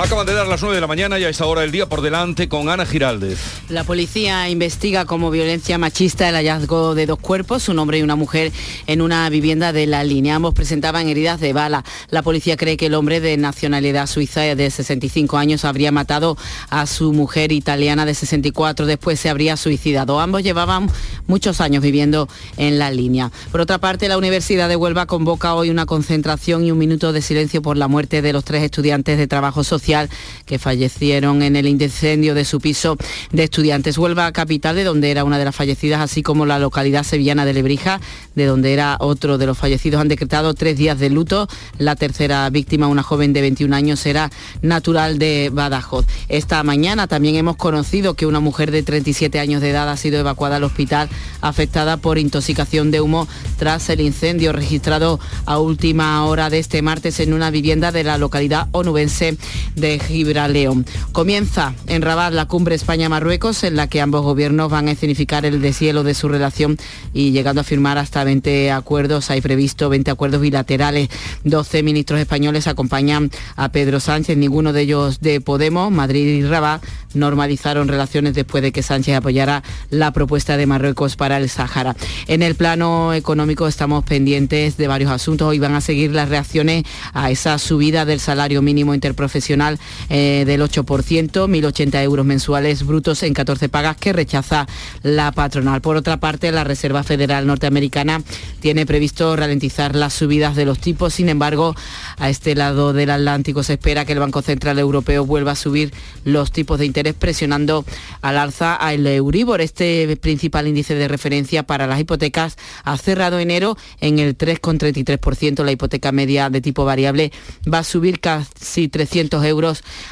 Acaban de dar las 9 de la mañana y a esta hora del día por delante con Ana Giraldez. La policía investiga como violencia machista el hallazgo de dos cuerpos, un hombre y una mujer, en una vivienda de la línea. Ambos presentaban heridas de bala. La policía cree que el hombre de nacionalidad suiza de 65 años habría matado a su mujer italiana de 64. Después se habría suicidado. Ambos llevaban muchos años viviendo en la línea. Por otra parte, la Universidad de Huelva convoca hoy una concentración y un minuto de silencio por la muerte de los tres estudiantes de trabajo social que fallecieron en el incendio de su piso de estudiantes. Huelva capital, de donde era una de las fallecidas, así como la localidad sevillana de Lebrija, de donde era otro de los fallecidos, han decretado tres días de luto. La tercera víctima, una joven de 21 años, era natural de Badajoz. Esta mañana también hemos conocido que una mujer de 37 años de edad ha sido evacuada al hospital afectada por intoxicación de humo tras el incendio registrado a última hora de este martes en una vivienda de la localidad onubense de Gibraleón. Comienza en Rabat la cumbre España-Marruecos en la que ambos gobiernos van a escenificar el deshielo de su relación y llegando a firmar hasta 20 acuerdos. Hay previsto 20 acuerdos bilaterales. 12 ministros españoles acompañan a Pedro Sánchez, ninguno de ellos de Podemos. Madrid y Rabat normalizaron relaciones después de que Sánchez apoyara la propuesta de Marruecos para el Sáhara. En el plano económico estamos pendientes de varios asuntos. Hoy van a seguir las reacciones a esa subida del salario mínimo interprofesional eh, del 8%, 1.080 euros mensuales brutos en 14 pagas que rechaza la patronal. Por otra parte, la Reserva Federal Norteamericana tiene previsto ralentizar las subidas de los tipos. Sin embargo, a este lado del Atlántico se espera que el Banco Central Europeo vuelva a subir los tipos de interés presionando al alza al Euribor. Este principal índice de referencia para las hipotecas ha cerrado enero en el 3,33%. La hipoteca media de tipo variable va a subir casi 300 euros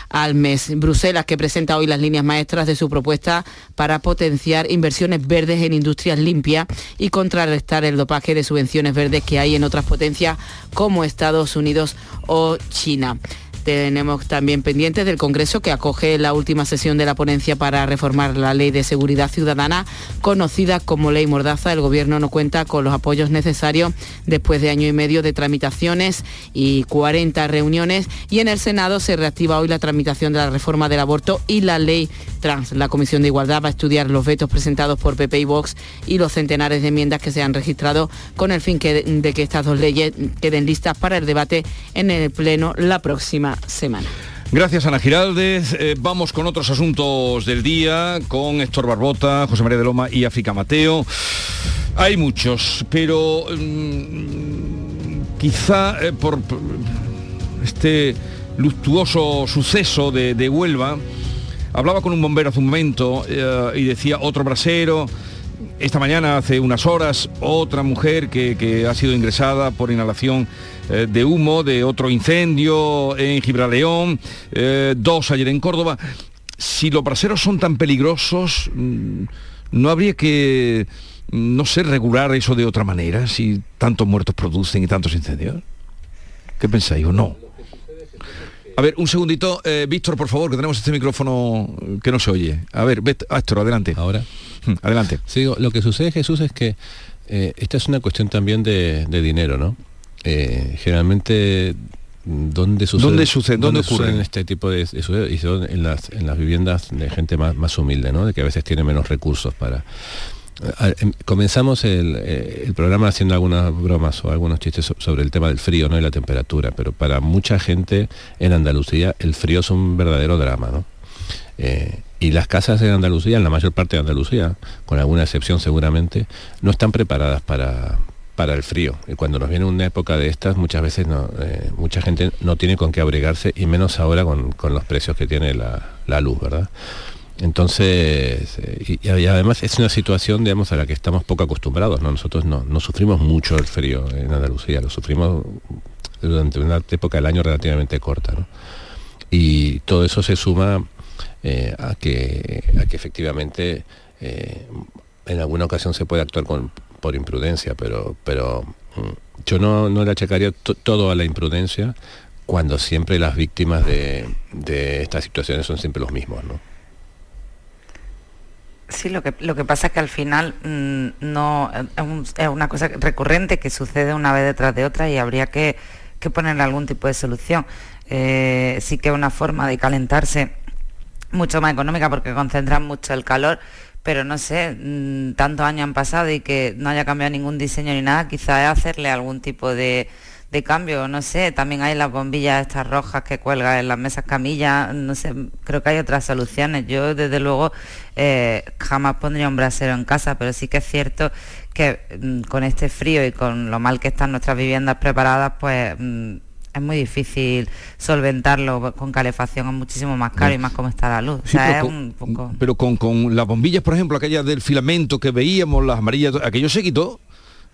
al mes. Bruselas, que presenta hoy las líneas maestras de su propuesta para potenciar inversiones verdes en industrias limpias y contrarrestar el dopaje de subvenciones verdes que hay en otras potencias como Estados Unidos o China. Tenemos también pendientes del Congreso que acoge la última sesión de la ponencia para reformar la Ley de Seguridad Ciudadana, conocida como Ley Mordaza. El Gobierno no cuenta con los apoyos necesarios después de año y medio de tramitaciones y 40 reuniones. Y en el Senado se reactiva hoy la tramitación de la reforma del aborto y la ley trans. La Comisión de Igualdad va a estudiar los vetos presentados por PP y Vox y los centenares de enmiendas que se han registrado con el fin de que estas dos leyes queden listas para el debate en el Pleno la próxima semana. Gracias Ana Giraldez. Eh, vamos con otros asuntos del día, con Héctor Barbota, José María de Loma y África Mateo. Hay muchos, pero mm, quizá eh, por, este luctuoso suceso de, Huelva, hablaba con un bombero hace un momento eh, y decía otro brasero, esta mañana, hace unas horas, otra mujer que, ha sido ingresada por inhalación eh, de humo de otro incendio en Gibraleón, eh, dos ayer en Córdoba. Si los braseros son tan peligrosos, mm, ¿no habría que, no sé, regular eso de otra manera si tantos muertos producen y tantos incendios? ¿Qué pensáis o no? A ver, un segundito, eh, Víctor, por favor, que tenemos este micrófono que no se oye. A ver, Víctor, adelante. Ahora. Hmm, adelante. Sí, lo que sucede, Jesús, es que eh, esta es una cuestión también de, dinero, ¿no? Eh, generalmente ¿Dónde sucede? ¿Dónde sucede? ¿Dónde, ocurren este tipo de, de y son en las, en las viviendas de gente más, más humilde, ¿no? De que a veces tiene menos recursos para, comenzamos eh, el, programa haciendo algunas bromas o algunos chistes sobre el tema del frío ¿no? y la temperatura, pero para mucha gente en Andalucía el frío es un verdadero drama. ¿no? Eh, y las casas en Andalucía, en la mayor parte de Andalucía, con alguna excepción seguramente, no están preparadas para, para el frío. Y cuando nos viene una época de estas, muchas veces no, eh, mucha gente no tiene con qué abrigarse, y menos ahora con, los precios que tiene la, la luz, ¿verdad? Entonces, eh, y, además es una situación, digamos, a la que estamos poco acostumbrados, ¿no? Nosotros no, sufrimos mucho el frío en Andalucía, lo sufrimos durante una época del año relativamente corta, Y todo eso se suma eh, a, que, a que efectivamente eh, en alguna ocasión se puede actuar por imprudencia, pero, pero mm, yo no, no le achacaría todo a la imprudencia cuando siempre las víctimas de, de estas situaciones son siempre los mismos, ¿no? Sí, lo que, lo que pasa es que al final mm, no es, una cosa recurrente que sucede una vez detrás de otra y habría que, que ponerle algún tipo de solución. Eh, sí que es una forma de calentarse mucho más económica porque concentran mucho el calor, pero no sé, mm, tantos años han pasado y que no haya cambiado ningún diseño ni nada, quizás es hacerle algún tipo de, de cambio, no sé, también hay las bombillas estas rojas que cuelgan en las mesas camillas, no sé, creo que hay otras soluciones. Yo desde luego eh, jamás pondría un brasero en casa, pero sí que es cierto que mm, con este frío y con lo mal que están nuestras viviendas preparadas, pues mm, es muy difícil solventarlo con calefacción, es muchísimo más caro y más como está la luz. pero, con, con, las bombillas, por ejemplo, aquellas del filamento que veíamos, las amarillas, aquello se quitó.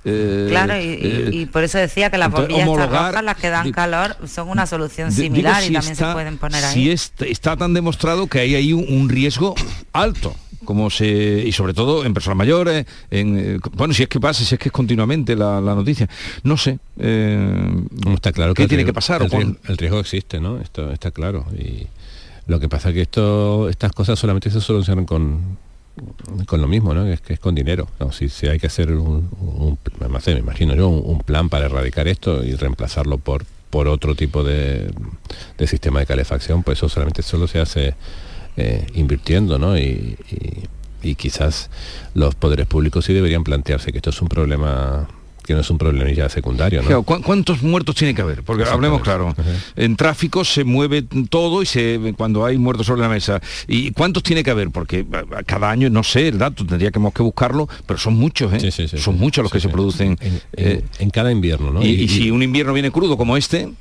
Eh, claro, eh, y, por eso decía que las bombillas rojas, las que dan calor, son una solución similar y también se pueden poner ahí. Si está tan demostrado que hay ahí un, riesgo alto como se y sobre todo en personas mayores en eh, bueno si es que pasa si es que es continuamente la, noticia. No sé está claro qué tiene que pasar el, el, riesgo existe no esto está claro. Y lo que pasa es que esto estas cosas solamente se solucionan con con lo mismo, ¿no? Es que es con dinero. si, si, hay que hacer un, me imagino yo, un, plan para erradicar esto y reemplazarlo por, por otro tipo de, sistema de calefacción, pues eso solamente solo se hace eh, invirtiendo, ¿no? Y, y, quizás los poderes públicos sí deberían plantearse que esto es un problema que no es un problemilla secundario. ¿no? ¿Cuántos muertos tiene que haber? Porque hablemos claro, en tráfico se mueve todo y se cuando hay muertos sobre la mesa. ¿Y cuántos tiene que haber? Porque cada año, no sé el dato, tendríamos que buscarlo, pero son muchos, ¿eh? son muchos los que se producen. Eh, en, cada invierno, ¿no? Y, si un invierno viene crudo como este...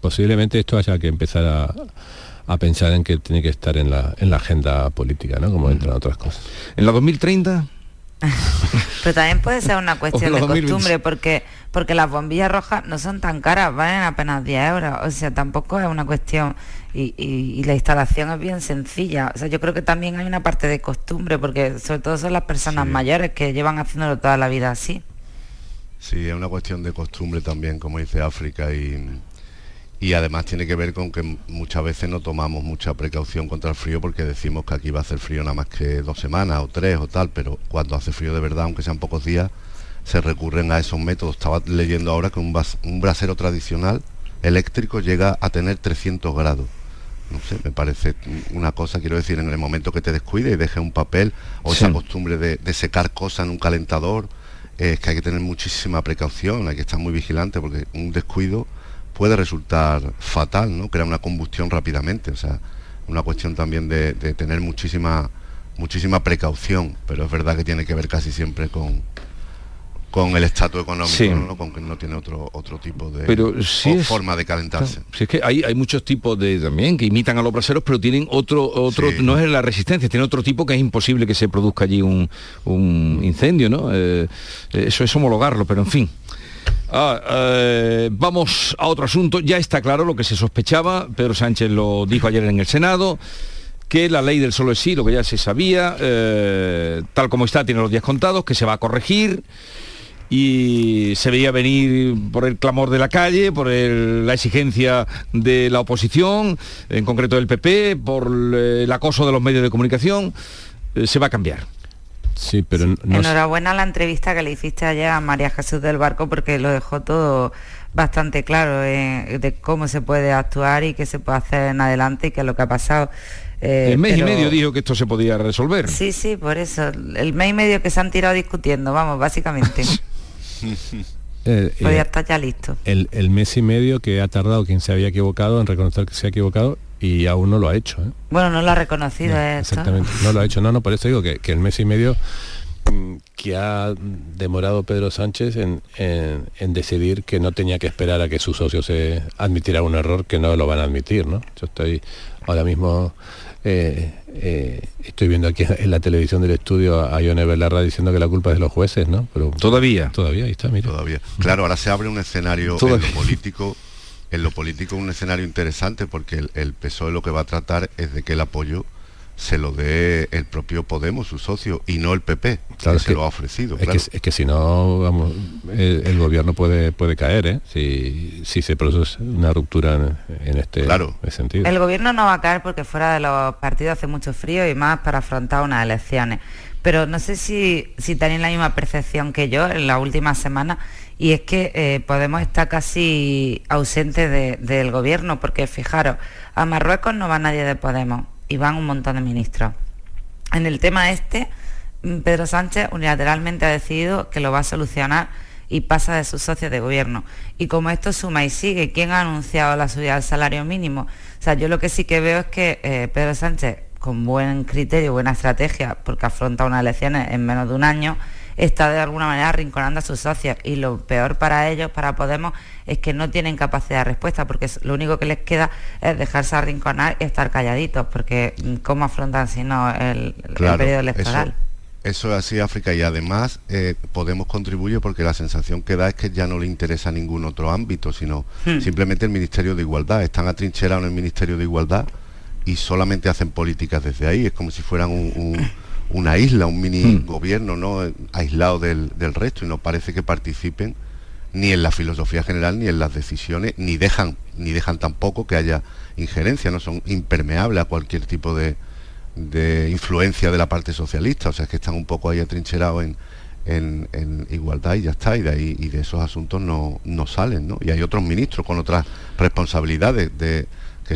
Posiblemente esto haya que empezar a, a pensar en que tiene que estar en la, en la agenda política, ¿no? Como entre otras cosas. ¿En la 2030? Pero también puede ser una cuestión de costumbre, porque, porque las bombillas rojas no son tan caras, valen apenas 10 euros. O sea, tampoco es una cuestión. Y, la instalación es bien sencilla. O sea, yo creo que también hay una parte de costumbre, porque sobre todo son las personas mayores que llevan haciéndolo toda la vida así. Sí, es una cuestión de costumbre también, como dice África, y, y además tiene que ver con que muchas veces no tomamos mucha precaución contra el frío porque decimos que aquí va a hacer frío nada más que dos semanas o tres o tal, pero cuando hace frío de verdad, aunque sean pocos días, se recurren a esos métodos. Estaba leyendo ahora que un, un brasero tradicional eléctrico llega a tener 300 grados. No sé, me parece una cosa, quiero decir, en el momento que te descuide y deje un papel o esa costumbre de, secar cosas en un calentador, es que hay que tener muchísima precaución, hay que estar muy vigilante porque un descuido puede resultar fatal, ¿no? Crea una combustión rápidamente, o sea, una cuestión también de, tener muchísima muchísima precaución, pero es verdad que tiene que ver casi siempre con, con el estatus económico, ¿no? con que no tiene otro otro tipo de pero forma de calentarse. Si es que hay, hay muchos tipos de también que imitan a los braseros, pero tienen otro otro no es la resistencia, tiene otro tipo que es imposible que se produzca allí un, un incendio, ¿no? Eh, eso es homologarlo, pero en fin. Ah, eh, vamos a otro asunto. Ya está claro lo que se sospechaba. Pedro Sánchez lo dijo ayer en el Senado que la ley del solo es sí, lo que ya se sabía, eh, tal como está, tiene los días contados, que se va a corregir y se veía venir por el clamor de la calle, por la exigencia de la oposición, en concreto del PP, por el acoso de los medios de comunicación, eh, se va a cambiar. Sí, pero Enhorabuena la entrevista que le hiciste ayer a María Jesús del Barco porque lo dejó todo bastante claro eh, de cómo se puede actuar y qué se puede hacer en adelante y qué es lo que ha pasado. Eh, el mes y medio dijo que esto se podía resolver. Sí, sí, por eso. El mes y medio que se han tirado discutiendo, vamos, básicamente. Eh, Podría estar ya listo. El, el mes y medio que ha tardado quien se había equivocado en reconocer que se ha equivocado y aún no lo ha hecho. ¿eh? Bueno, no lo ha reconocido. exactamente, no lo ha hecho. No, no, por eso digo que, el mes y medio mm, que ha demorado Pedro Sánchez en, decidir que no tenía que esperar a que su socio se admitiera un error que no lo van a admitir, ¿no? Yo estoy ahora mismo eh, eh, estoy viendo aquí en la televisión del estudio a Ione Belarra diciendo que la culpa es de los jueces, ¿no? Pero todavía, todavía ahí está, mira. Todavía. Claro, ahora se abre un escenario político en lo político un escenario interesante porque el, el, PSOE lo que va a tratar es de que el apoyo se lo dé el propio Podemos, su socio, y no el PP, que se lo ha ofrecido. Es, que, si no, vamos, el, gobierno puede, puede caer, ¿eh? si, si se produce una ruptura en, este sentido. El gobierno no va a caer porque fuera de los partidos hace mucho frío y más para afrontar unas elecciones pero no sé si, si tenéis la misma percepción que yo en la última semana y es que eh, Podemos estar casi ausente del gobierno, porque fijaros, a Marruecos no va nadie de Podemos y van un montón de ministros. En el tema este, mm, Pedro Sánchez unilateralmente ha decidido que lo va a solucionar y pasa de sus socios de gobierno. Y como esto suma y sigue, ¿quién ha anunciado la subida del salario mínimo? O sea, yo lo que sí que veo es que eh, Pedro Sánchez, con buen criterio, buena estrategia, porque afronta unas elecciones en menos de un año, está de alguna manera arrinconando a sus socios y lo peor para ellos, para Podemos, es que no tienen capacidad de respuesta porque lo único que les queda es dejarse arrinconar y estar calladitos porque mm, ¿cómo afrontan si no el, periodo electoral? Eso, es así, África, y además eh, Podemos contribuir porque la sensación que da es que ya no le interesa ningún otro ámbito, sino hmm. simplemente el Ministerio de Igualdad. Están atrincherados en el Ministerio de Igualdad y solamente hacen políticas desde ahí. Es como si fueran un una isla, un mini hmm. gobierno ¿no? aislado del, resto y no parece que participen ni en la filosofía general ni en las decisiones, ni dejan, ni dejan tampoco que haya injerencia, no son impermeables a cualquier tipo de, influencia de la parte socialista, o sea, es que están un poco ahí atrincherados en, en, igualdad y ya está, y de ahí y de esos asuntos no, no salen, ¿no? Y hay otros ministros con otras responsabilidades de,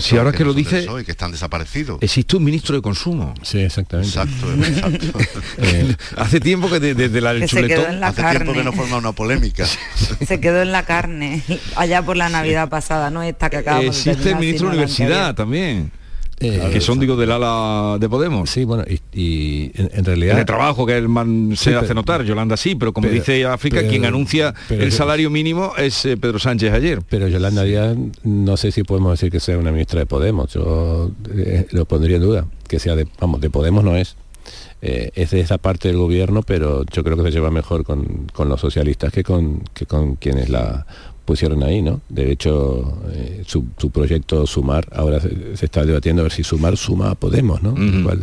si ahora que, lo dice y que están desaparecidos. Existe un ministro de consumo. Sí, exactamente. Exacto, exacto. Eh, hace tiempo que desde la que se quedó en la hace carne. tiempo que no forma una polémica. se quedó en la carne allá por la Navidad pasada, no esta que acabamos Existe el ministro de universidad también. Eh, que son, digo, del ala de Podemos. Sí, bueno, y, en, realidad... El trabajo que el man se hace notar, Yolanda sí, pero como dice África, quien anuncia el salario mínimo es eh, Pedro Sánchez ayer. Pero Yolanda Díaz, no sé si podemos decir que sea una ministra de Podemos, yo eh, lo pondría en duda, que sea de, vamos, de Podemos no es. es de esa parte del gobierno, pero yo creo que se lleva mejor con, con los socialistas que con, que con quienes la pusieron ahí, ¿no? De hecho, eh, su, proyecto Sumar, ahora se, está debatiendo a ver si Sumar suma a Podemos, ¿no?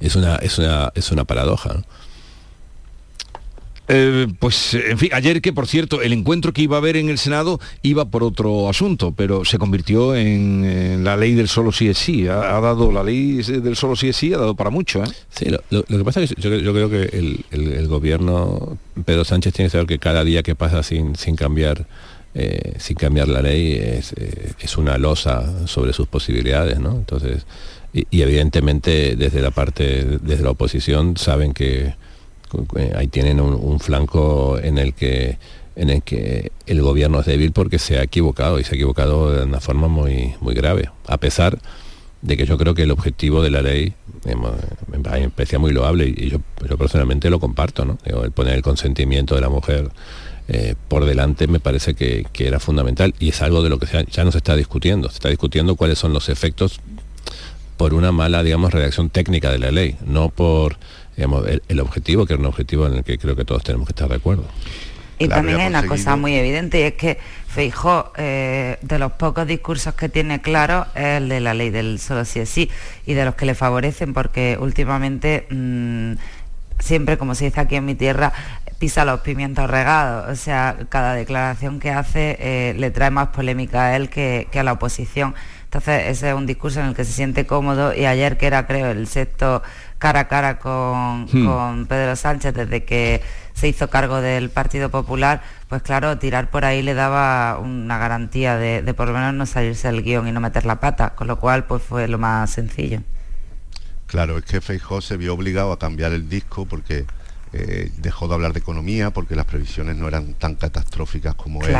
es, una, es, una, es una paradoja, ¿no? Eh, pues, en fin, ayer que por cierto, el encuentro que iba a haber en el Senado iba por otro asunto, pero se convirtió en, la ley del solo sí es sí. Ha, dado la ley del solo sí es sí, ha dado para mucho. ¿eh? Sí, lo, que pasa es que yo, creo que el, gobierno, Pedro Sánchez tiene que saber que cada día que pasa sin, sin cambiar eh, sin cambiar la ley es, es, una losa sobre sus posibilidades, ¿no? Entonces, y, evidentemente desde la parte, desde la oposición saben que eh, ahí tienen un, flanco en el que en el que el gobierno es débil porque se ha equivocado y se ha equivocado de una forma muy, muy grave, a pesar de que yo creo que el objetivo de la ley me parecía muy loable y yo, personalmente lo comparto, ¿no? el poner el consentimiento de la mujer eh, por delante me parece que, era fundamental y es algo de lo que ya no se está discutiendo, se está discutiendo cuáles son los efectos por una mala, digamos, redacción técnica de la ley, no por el, objetivo, que era un objetivo en el que creo que todos tenemos que estar de acuerdo. Y también hay una cosa muy evidente y es que Feijó, eh, de los pocos discursos que tiene claro, es el de la ley del solo sí es sí y de los que le favorecen porque últimamente mm, siempre, como se dice aquí en mi tierra, pisa los pimientos regados. O sea, cada declaración que hace eh, le trae más polémica a él que, que a la oposición. Entonces, ese es un discurso en el que se siente cómodo y ayer que era, creo, el sexto cara a cara hmm. con, Pedro Sánchez desde que se hizo cargo del Partido Popular, pues claro, tirar por ahí le daba una garantía de, por lo menos no salirse del guion y no meter la pata, con lo cual pues fue lo más sencillo. Claro, es que Feijóo se vio obligado a cambiar el disco porque eh, dejó de hablar de economía, porque las previsiones no eran tan catastróficas como él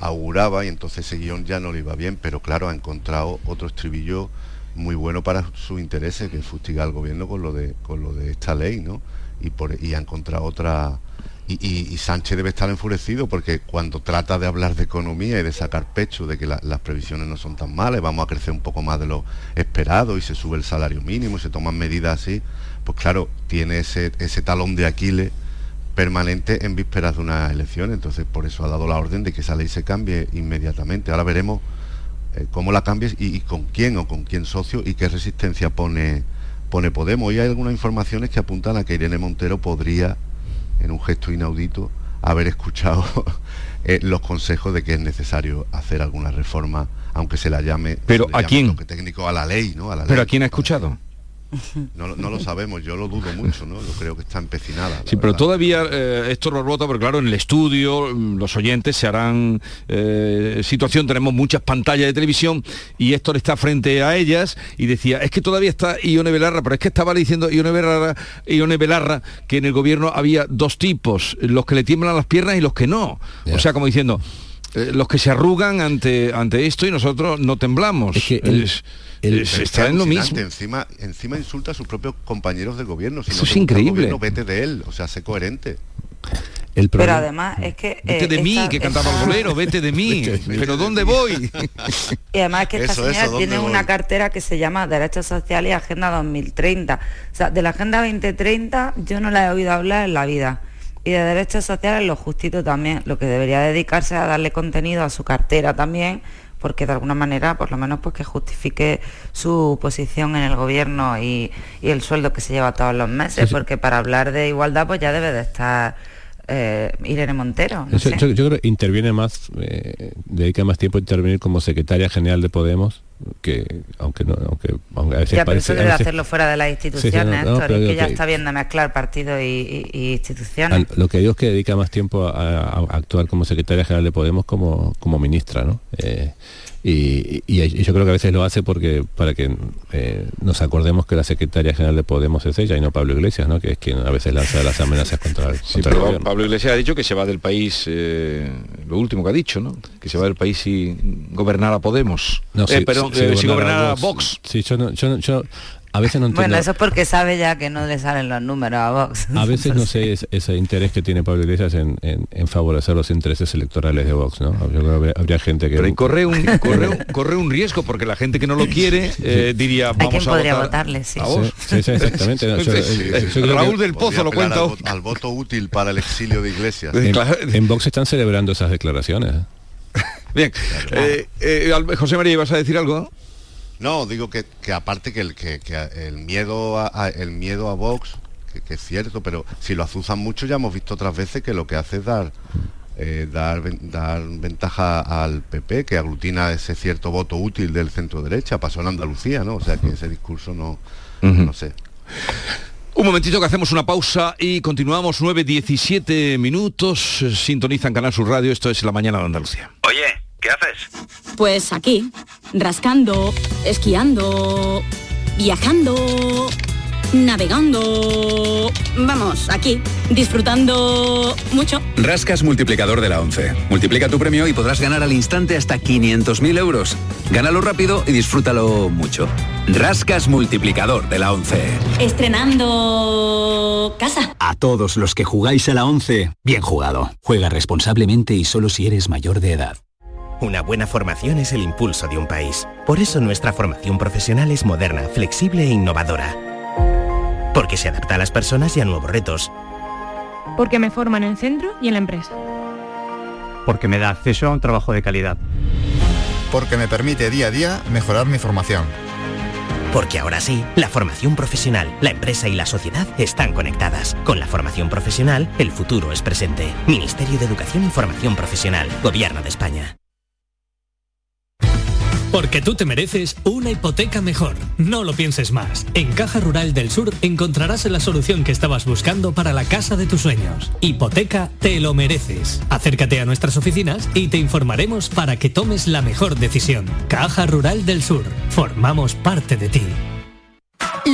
auguraba y entonces ese guion ya no le iba bien, pero claro, ha encontrado otro estribillo muy bueno para sus intereses, que fustiga al gobierno con lo de, con lo de esta ley, ¿no? Y, por, y ha encontrado otra... Y, Sánchez debe estar enfurecido porque cuando trata de hablar de economía y de sacar pecho de que las previsiones no son tan malas, vamos a crecer un poco más de lo esperado y se sube el salario mínimo y se toman medidas así, pues claro, tiene ese, ese talón de Aquiles permanente en vísperas de una elección, entonces por eso ha dado la orden de que esa ley se cambie inmediatamente. Ahora veremos eh, cómo la cambies y, con quién o con quién socio y qué resistencia pone, pone Podemos. Y hay algunas informaciones que apuntan a que Irene Montero podría, en un gesto inaudito, haber escuchado eh, los consejos de que es necesario hacer alguna reforma, aunque se la llame, pero a quién técnico a la ley, ¿no? A la pero a quién ha escuchado. No, no lo sabemos, yo lo dudo mucho, ¿no? Yo creo que está empecinada. Sí, pero todavía eh, Héctor Barbota, porque claro, en el estudio mm, los oyentes se harán eh, situación, tenemos muchas pantallas de televisión y Héctor está frente a ellas y decía, es que todavía está Ione Belarra, pero es que estaba diciendo Ione Belarra, Ione Belarra que en el gobierno había dos tipos, los que le tiemblan las piernas y los que no. O sea, como diciendo, eh, los que se arrugan ante, ante esto y nosotros no temblamos. Es que el- Es- el- es- está en lo mismo. Encima, encima insulta a sus propios compañeros del gobierno. Si Eso no es increíble. gobierno, vete de él, o sea, sé coherente. El Pero problema- además es que... Vete eh, de mí, esta- que cantaba el bolero, vete de mí. pero ¿dónde voy? Y además que esta Eso, señora eso, ¿dónde tiene voy? una cartera que se llama Derechos Sociales y Agenda 2030. O sea, de la Agenda 2030 yo no la he oído hablar en la vida. Y de derechos sociales lo justito también. Lo que debería dedicarse a darle contenido a su cartera también, porque de alguna manera, por lo menos, pues que justifique su posición en el gobierno y, y el sueldo que se lleva todos los meses, Sí, sí. porque para hablar de igualdad pues ya debe de estar eh, Irene Montero. no yo creo que interviene más, eh, dedica más tiempo a intervenir como secretaria general de Podemos, que aunque no, aunque, aunque a veces Ya, pero parece- eso debe veces- hacerlo fuera de las sí, instituciones, no, Héctor, es que ya que- está bien de mezclar partidos y, y- y instituciones. Lo que digo es que dedica más tiempo a, a- a actuar como secretaria general de Podemos como, como ministra, ¿no? Eh, y, y- y yo creo que a veces lo hace porque para que eh, nos acordemos que la secretaria general de Podemos es ella y no Pablo Iglesias, ¿no? Que es quien a veces lanza las amenazas contra, el- Sí, contra el pero gobierno. Pablo Iglesias ha dicho que se va del país, eh, lo último que ha dicho, ¿no? Que se va del país si gobernara Podemos. No, Eh, si- perdón, si- si eh, gobernara Vox. Sí, yo, no- yo, no- yo a veces no entiendo. Bueno, eso es porque sabe ya que no le salen los números a Vox. A veces no sé es- ese interés que tiene Pablo Iglesias en, en- en favorecer los intereses electorales de Vox, ¿no? Yo creo que habría, habría gente que... Pero ahí corre un, corre, un, corre un riesgo porque la gente que no lo quiere eh, diría vamos a podría votar votarle, sí. a vos. Sí, sí, exactamente. No, yo- Sí, yo- sí. yo creo que- Raúl del Pozo lo cuenta al, voto útil para el exilio de Iglesias. En, en Vox están celebrando esas declaraciones. ¿eh? Bien, Eh, eh, José María, ¿ibas a decir algo? No, digo que, que aparte que el, que, que el miedo a, a- el miedo a Vox, que, que es cierto, pero si lo azuzan mucho ya hemos visto otras veces que lo que hace es dar eh, dar, ven- dar ventaja al PP, que aglutina ese cierto voto útil del centro derecha, pasó en Andalucía, ¿no? O sea que ese discurso no, no sé. Un momentito que hacemos una pausa y continuamos 9.17 minutos. Sintonizan Canal Sur Radio, esto es La Mañana de Andalucía. Oye, ¿qué haces? Pues aquí, rascando, esquiando, viajando, navegando. Vamos, aquí, disfrutando mucho. Rascas multiplicador de la 11. Multiplica tu premio y podrás ganar al instante hasta 500.000 euros. Gánalo rápido y disfrútalo mucho. Rascas multiplicador de la 11. Estrenando casa. A todos los que jugáis a la 11, bien jugado. Juega responsablemente y solo si eres mayor de edad. Una buena formación es el impulso de un país. Por eso nuestra formación profesional es moderna, flexible e innovadora. Porque se adapta a las personas y a nuevos retos. Porque me forma en el centro y en la empresa. Porque me da acceso a un trabajo de calidad. Porque me permite día a día mejorar mi formación. Porque ahora sí, la formación profesional, la empresa y la sociedad están conectadas. Con la formación profesional, el futuro es presente. Ministerio de Educación y Formación Profesional, Gobierno de España. Porque tú te mereces una hipoteca mejor. No lo pienses más. En Caja Rural del Sur encontrarás la solución que estabas buscando para la casa de tus sueños. Hipoteca te lo mereces. Acércate a nuestras oficinas y te informaremos para que tomes la mejor decisión. Caja Rural del Sur. Formamos parte de ti.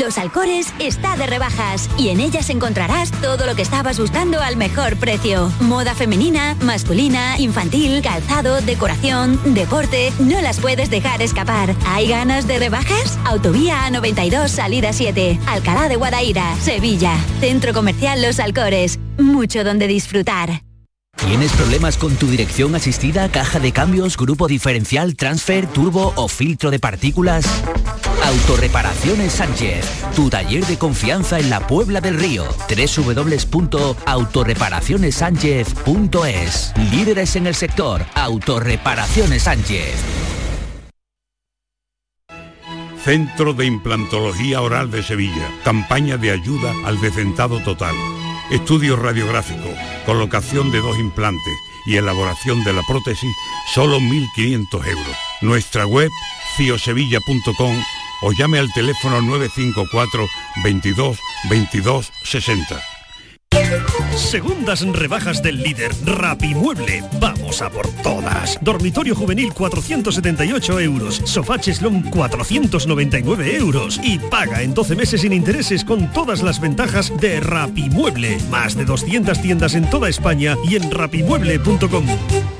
Los Alcores está de rebajas y en ellas encontrarás todo lo que estabas buscando al mejor precio. Moda femenina, masculina, infantil, calzado, decoración, deporte, no las puedes dejar escapar. ¿Hay ganas de rebajas? Autovía A92 Salida 7, Alcalá de Guadaira, Sevilla. Centro Comercial Los Alcores. Mucho donde disfrutar. ¿Tienes problemas con tu dirección asistida, caja de cambios, grupo diferencial, transfer, turbo o filtro de partículas? Autorreparaciones Sánchez, tu taller de confianza en la Puebla del Río. www.autorreparacionessánchez.es Líderes en el sector, Autorreparaciones Sánchez. Centro de Implantología Oral de Sevilla. Campaña de ayuda al decentado total. Estudio radiográfico, colocación de dos implantes y elaboración de la prótesis, solo 1.500 euros. Nuestra web, ciosevilla.com o llame al teléfono 954 22 22 60. Segundas rebajas del líder Rapimueble. Vamos a por todas. Dormitorio juvenil 478 euros. Sofá cheslón 499 euros. Y paga en 12 meses sin intereses con todas las ventajas de Rapimueble. Más de 200 tiendas en toda España y en rapimueble.com.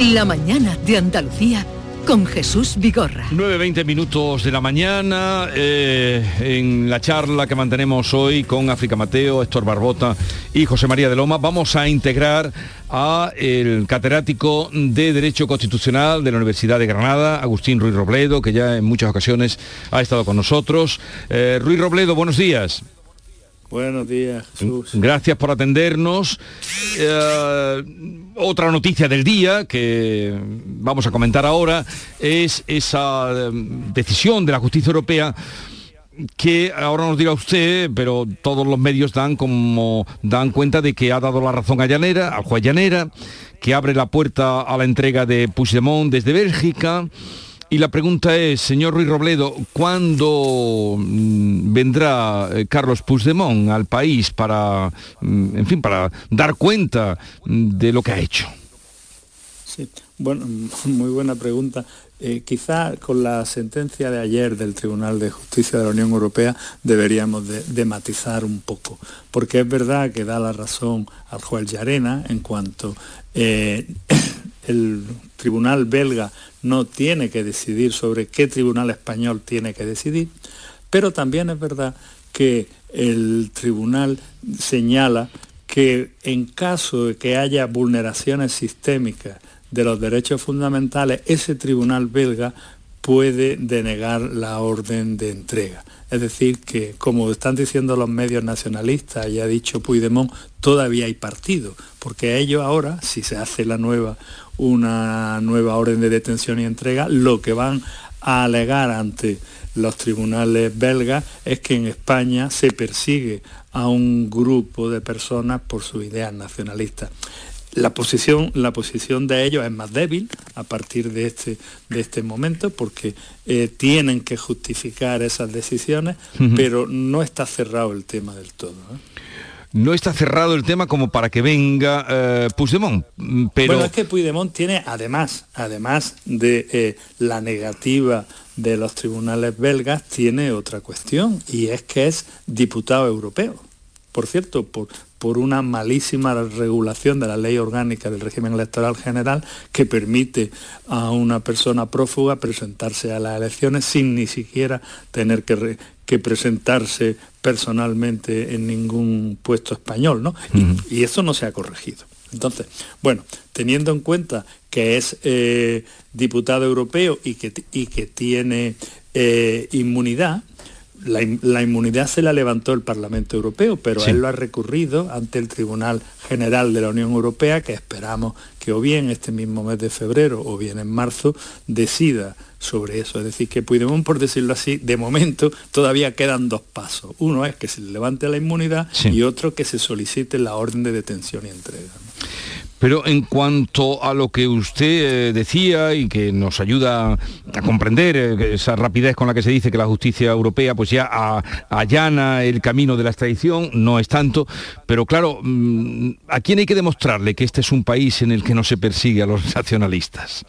La mañana de Andalucía con Jesús Vigorra. 9.20 minutos de la mañana eh, en la charla que mantenemos hoy con África Mateo, Héctor Barbota y José María de Loma. Vamos a integrar a el catedrático de Derecho Constitucional de la Universidad de Granada, Agustín Ruiz Robledo, que ya en muchas ocasiones ha estado con nosotros. Eh, Ruiz Robledo, buenos días. Buenos días, Jesús. Gracias por atendernos. Eh, otra noticia del día que vamos a comentar ahora es esa eh, decisión de la justicia europea que ahora nos dirá usted, pero todos los medios dan como dan cuenta de que ha dado la razón a Llanera, al juez Llanera, que abre la puerta a la entrega de Puigdemont desde Bélgica y la pregunta es, señor Ruiz Robledo, ¿cuándo mm, vendrá eh, Carlos Puigdemont al país para, mm, en fin, para dar cuenta mm, de lo que ha hecho? Sí, bueno, muy buena pregunta. Eh, quizá con la sentencia de ayer del Tribunal de Justicia de la Unión Europea deberíamos de, matizar un poco, porque es verdad que da la razón al juez Llarena en cuanto eh, el tribunal belga no tiene que decidir sobre qué tribunal español tiene que decidir, pero también es verdad que el tribunal señala que en caso de que haya vulneraciones sistémicas de los derechos fundamentales, ese tribunal belga puede denegar la orden de entrega. Es decir, que como están diciendo los medios nacionalistas y ha dicho Puigdemont, todavía hay partido, porque ellos ahora, si se hace la nueva una nueva orden de detención y entrega, lo que van a alegar ante los tribunales belgas es que en España se persigue a un grupo de personas por sus ideas nacionalistas. La posición, la posición de ellos es más débil a partir de este, de este momento porque eh, tienen que justificar esas decisiones, pero no está cerrado el tema del todo. ¿eh? no está cerrado el tema como para que venga eh, Puigdemont. Mm, pero... Bueno, es que Puigdemont tiene, además, además de eh, la negativa de los tribunales belgas, tiene otra cuestión, y es que es diputado europeo. Por cierto, por, por una malísima regulación de la ley orgánica del régimen electoral general que permite a una persona prófuga presentarse a las elecciones sin ni siquiera tener que, que presentarse personalmente en ningún puesto español, ¿no? y, eso no se ha corregido. Entonces, bueno, teniendo en cuenta que es eh, diputado europeo y que, y que tiene eh, inmunidad, la, inmunidad se la levantó el Parlamento Europeo, pero él lo ha recurrido ante el Tribunal General de la Unión Europea, que esperamos que o bien este mismo mes de febrero o bien en marzo decida sobre eso. Es decir, que Puigdemont, por decirlo así, de momento todavía quedan dos pasos. Uno es que se levante la inmunidad y otro que se solicite la orden de detención y entrega. Pero en cuanto a lo que usted eh, decía y que nos ayuda a comprender eh, esa rapidez con la que se dice que la justicia europea pues ya allana el camino de la extradición, no es tanto, pero claro, mm, ¿a quién hay que demostrarle que este es un país en el que no se persigue a los nacionalistas?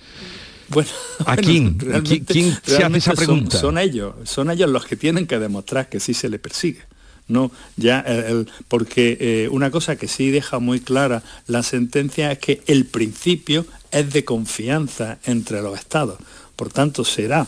Bueno, ¿a quién? ¿Quién se hace esa pregunta? son, ellos, son ellos los que tienen que demostrar que sí se le persigue. No, ya porque eh, una cosa que sí deja muy clara la sentencia es que el principio es de confianza entre los estados. Por tanto, será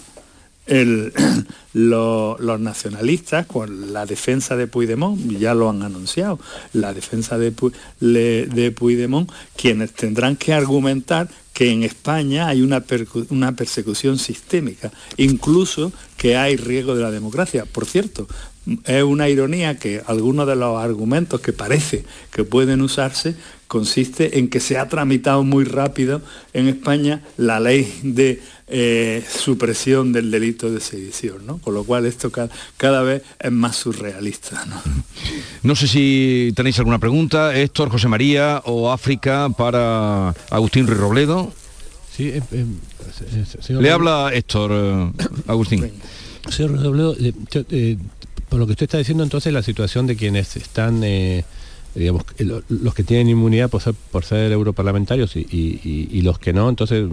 los nacionalistas con la defensa de Puigdemont, ya lo han anunciado, la defensa de, de Puigdemont, quienes tendrán que argumentar que en España hay una, una, persecución sistémica, incluso que hay riesgo de la democracia. Por cierto, es una ironía que algunos de los argumentos que parece que pueden usarse consiste en que se ha tramitado muy rápido en España la ley de eh, supresión del delito de sedición, ¿no? Con lo cual esto cada, vez es más surrealista. ¿no? no sé si tenéis alguna pregunta, Héctor, José María o África para Agustín Ruiz Robledo. Sí, eh, eh, Le habla Héctor, Agustín. Señor Robledo, por lo que usted está diciendo entonces, la situación de quienes están... digamos, los que tienen inmunidad por ser, por ser europarlamentarios y los que no, entonces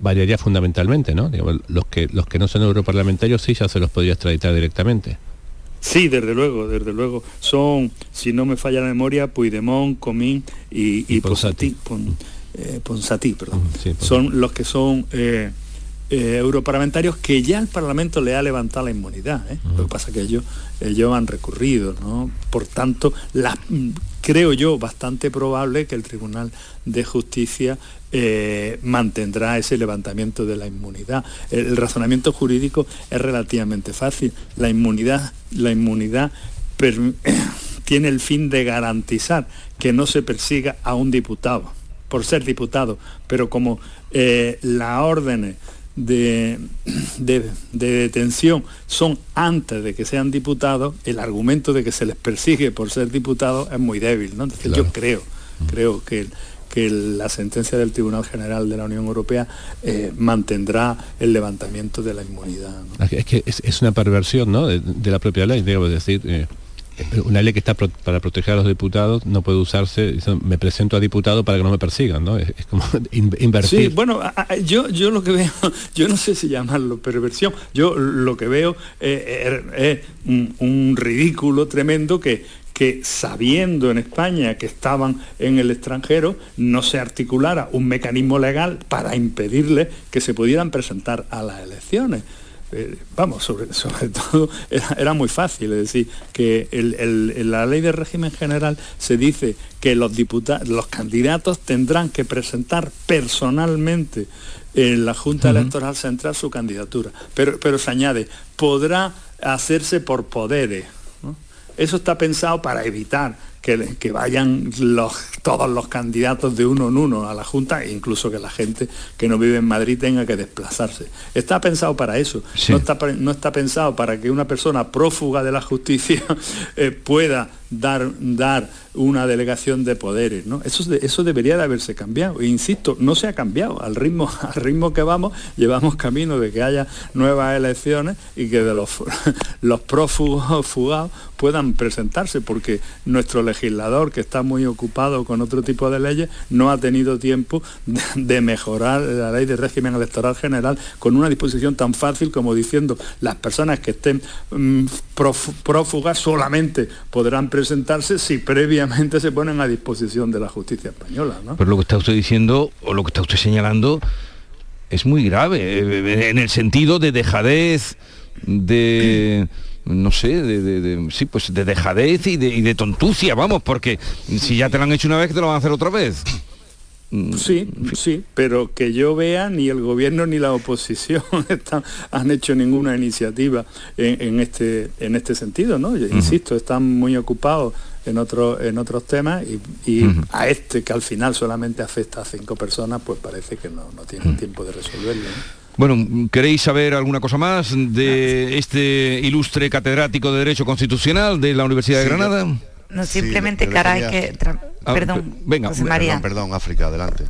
variaría fundamentalmente, ¿no? los, que, los que no son europarlamentarios sí ya se los podría extraditar directamente. Sí, desde luego, desde luego. Son, si no me falla la memoria, Puigdemont, Comín y, y, Ponsatí, eh, perdón. son los que son eh, eh, europarlamentarios que ya el Parlamento le ha levantado la inmunidad. Lo que pasa es que ellos, ellos han recurrido, ¿no? Por tanto, la, creo yo bastante probable que el Tribunal de Justicia eh, mantendrá ese levantamiento de la inmunidad. El, razonamiento jurídico es relativamente fácil. La inmunidad, la inmunidad tiene el fin de garantizar que no se persiga a un diputado por ser diputado, pero como eh, las órdenes de, detención son antes de que sean diputados, el argumento de que se les persigue por ser diputados es muy débil. ¿no? Entonces yo creo, creo que que la sentencia del Tribunal General de la Unión Europea eh, mantendrá el levantamiento de la inmunidad. Es que es, una perversión ¿no? de, la propia ley, debo decir. Eh, una ley que está para proteger a los diputados no puede usarse, me presento a diputado para que no me persigan, ¿no? Es, como invertir. Sí, bueno, yo, yo lo que veo, yo no sé si llamarlo perversión, yo lo que veo eh, es un ridículo tremendo que, que sabiendo en España que estaban en el extranjero, no se articulara un mecanismo legal para impedirle que se pudieran presentar a las elecciones. Eh, vamos, sobre, sobre todo era, muy fácil, es decir, que en la ley de régimen general se dice que los, diputados, los candidatos tendrán que presentar personalmente en la Junta Electoral Central su candidatura, pero, pero se añade, podrá hacerse por poderes eso está pensado para evitar que, vayan todos los candidatos de uno en uno a la Junta e incluso que la gente que no vive en Madrid tenga que desplazarse. Está pensado para eso, no, está, pensado para que una persona prófuga de la justicia eh, pueda dar, dar una delegación de poderes. ¿no? Eso, eso debería de haberse cambiado. E insisto, no se ha cambiado. Al ritmo, al ritmo que vamos, llevamos camino de que haya nuevas elecciones y que de los, los prófugos fugados puedan presentarse, porque nuestro legislador, que está muy ocupado con otro tipo de leyes, no ha tenido tiempo de, mejorar la ley de régimen electoral general con una disposición tan fácil como diciendo las personas que estén mm, prófugas solamente podrán presentarse si previamente se ponen a disposición de la justicia española. Pero lo que está usted diciendo, o lo que está usted señalando, es muy grave, eh, en el sentido de dejadez, de no sé, de, sí, pues de dejadez y de, y de tontucia, vamos, porque si ya te lo han hecho una vez, te lo van a hacer otra vez. Mm, sí, sí, pero que yo vea ni el gobierno ni la oposición han hecho ninguna iniciativa en, este, en este sentido, ¿no? Yo insisto, están muy ocupados en, otro, en otros temas y, a este que al final solamente afecta a cinco personas, pues parece que no, no tienen tiempo de resolverlo. Bueno, ¿queréis saber alguna cosa más de este ilustre catedrático de Derecho Constitucional de la Universidad de Granada? No, simplemente que ahora hay que... Ah, perdón, venga, María. Perdón, África, adelante.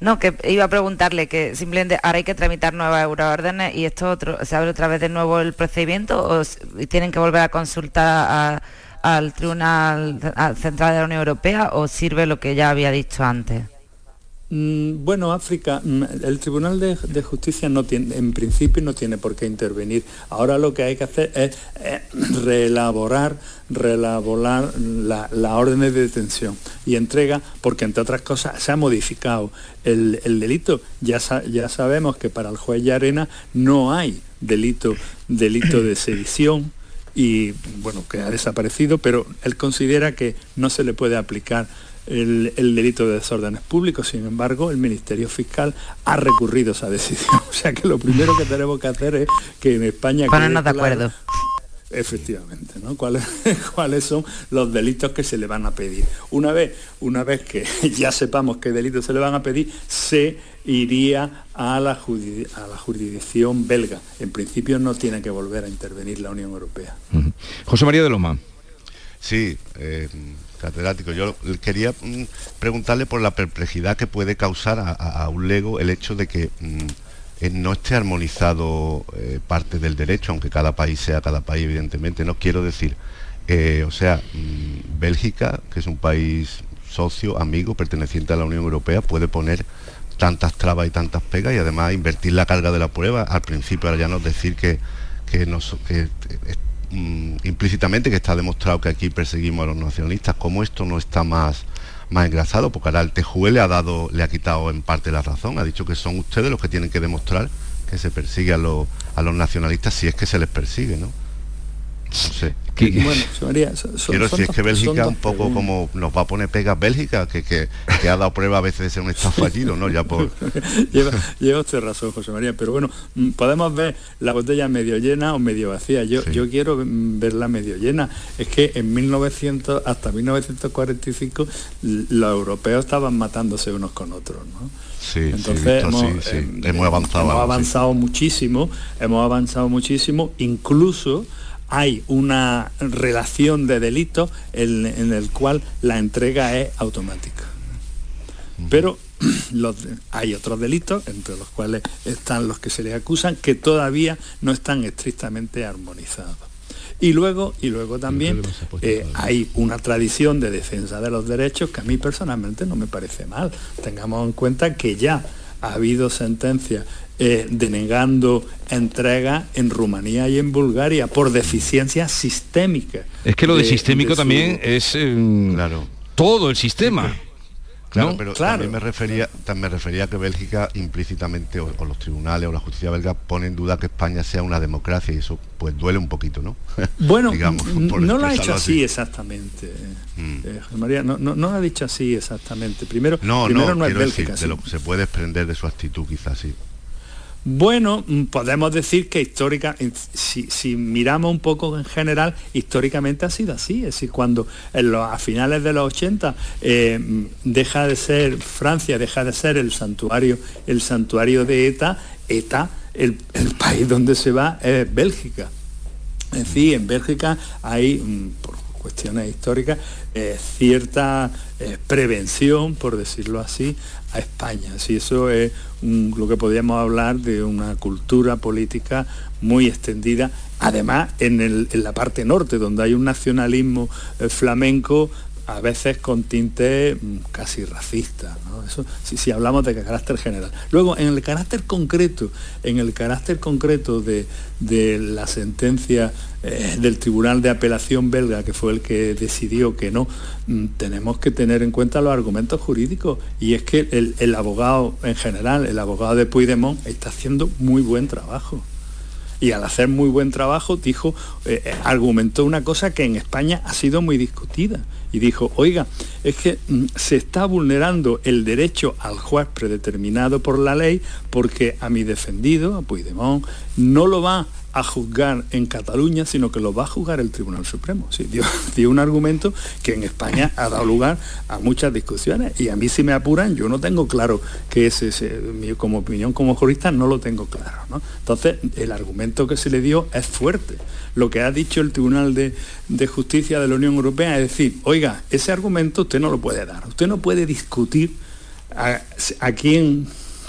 No, que iba a preguntarle que simplemente ahora hay que tramitar nuevas euroórdenes y esto otro, ¿se abre otra vez de nuevo el procedimiento o tienen que volver a consultar al Tribunal Central de la Unión Europea o sirve lo que ya había dicho antes? Mm, bueno, África, mm, el Tribunal de, Justicia no tiene, en principio no tiene por qué intervenir. Ahora lo que hay que hacer es, reelaborar, reelaborar la, orden de detención y entrega, porque entre otras cosas se ha modificado el, delito. Ya, ya sabemos que para el juez de arena no hay delito, delito de sedición y bueno, que ha desaparecido, pero él considera que no se le puede aplicar el, delito de desórdenes públicos. Sin embargo, el Ministerio Fiscal ha recurrido esa decisión. O sea que lo primero que tenemos que hacer es que en España... Ponernos de acuerdo. Efectivamente, ¿no? ¿Cuáles, ¿Cuáles son los delitos que se le van a pedir? Una vez, una vez que ya sepamos qué delitos se le van a pedir, se iría a la, a la jurisdicción belga. En principio no tiene que volver a intervenir la Unión Europea. José María de Loma. Sí, eh, catedrático. Yo quería mm, preguntarle por la perplejidad que puede causar a, un lego el hecho de que mm, eh, no esté armonizado eh, parte del derecho, aunque cada país sea cada país, evidentemente. No quiero decir, eh, o sea, mm, Bélgica, que es un país socio, amigo, perteneciente a la Unión Europea, puede poner tantas trabas y tantas pegas y además invertir la carga de la prueba. Al principio, ahora ya nos decir que, que, nos, Mm, implícitamente que está demostrado que aquí perseguimos a los nacionalistas, como esto no está más, más engrasado, porque ahora el TJUE le ha dado, le ha quitado en parte la razón, ha dicho que son ustedes los que tienen que demostrar que se persigue a, los, a los nacionalistas si es que se les persigue, ¿no? Bueno, María, Quiero decir, es que Bélgica un poco como nos va a poner pegas Bélgica, que, que, ha dado prueba a veces de ser un estado fallido, ¿no? Ya por... lleva, usted razón, José María, pero bueno, mm, podemos ver la botella medio llena o medio vacía. Yo, yo quiero verla medio llena. Es que en 1900, hasta 1945, los europeos estaban matándose unos con otros, ¿no? Sí, Entonces hemos, eh, hemos, avanzado. Hemos avanzado muchísimo, hemos avanzado muchísimo, incluso hay una relación de delitos en, el cual la entrega es automática. Pero hay otros delitos, entre los cuales están los que se les acusan, que todavía no están estrictamente armonizados. Y luego, y luego también eh, hay una tradición de defensa de los derechos que a mí personalmente no me parece mal. Tengamos en cuenta que ya ha habido sentencias eh, denegando entrega en Rumanía y en Bulgaria por deficiencias sistémicas. Es que lo de, sistémico también es em, claro. todo el sistema. Claro, pero también me refería, también me refería a que Bélgica implícitamente, o, los tribunales o la justicia belga, ponen en duda que España sea una democracia y eso pues duele un poquito, ¿no? Bueno, no lo ha hecho así, exactamente. Mm. Eh, María, no, no, lo ha dicho así exactamente. Primero, no, no, es Bélgica. se puede desprender de su actitud quizás, sí. Bueno, mm, podemos decir que histórica, si, miramos un poco en general, históricamente ha sido así. Es decir, cuando a finales de los 80 eh, mm, deja de ser Francia, deja de ser el santuario, el santuario de ETA, ETA, el, país donde se va es Bélgica. Es decir, en Bélgica hay, mm, por cuestiones históricas, eh, cierta eh, prevención, por decirlo así, a España. Si eso es lo que podríamos hablar de una cultura política muy extendida, además en, la parte norte, donde hay un nacionalismo eh, flamenco a veces con tinte mm, casi racista, Eso si, hablamos de carácter general. Luego, en el carácter concreto, en el carácter concreto de, la sentencia eh, del Tribunal de Apelación belga, que fue el que decidió que no, mm, tenemos que tener en cuenta los argumentos jurídicos. Y es que el, abogado en general, el abogado de Puigdemont, está haciendo muy buen trabajo y al hacer muy buen trabajo dijo, eh, eh, argumentó una cosa que en España ha sido muy discutida y dijo, oiga, es que mm, se está vulnerando el derecho al juez predeterminado por la ley porque a mi defendido, a Puigdemont, no lo va a juzgar en Cataluña, sino que lo va a juzgar el Tribunal Supremo. Sí, dio, un argumento que en España ha dado lugar a muchas discusiones y a mí si me apuran, yo no tengo claro que es ese, como opinión como jurista no lo tengo claro. Entonces, el argumento que se le dio es fuerte. Lo que ha dicho el Tribunal de, Justicia de la Unión Europea es decir, oiga, ese argumento usted no lo puede dar, usted no puede discutir a, a quién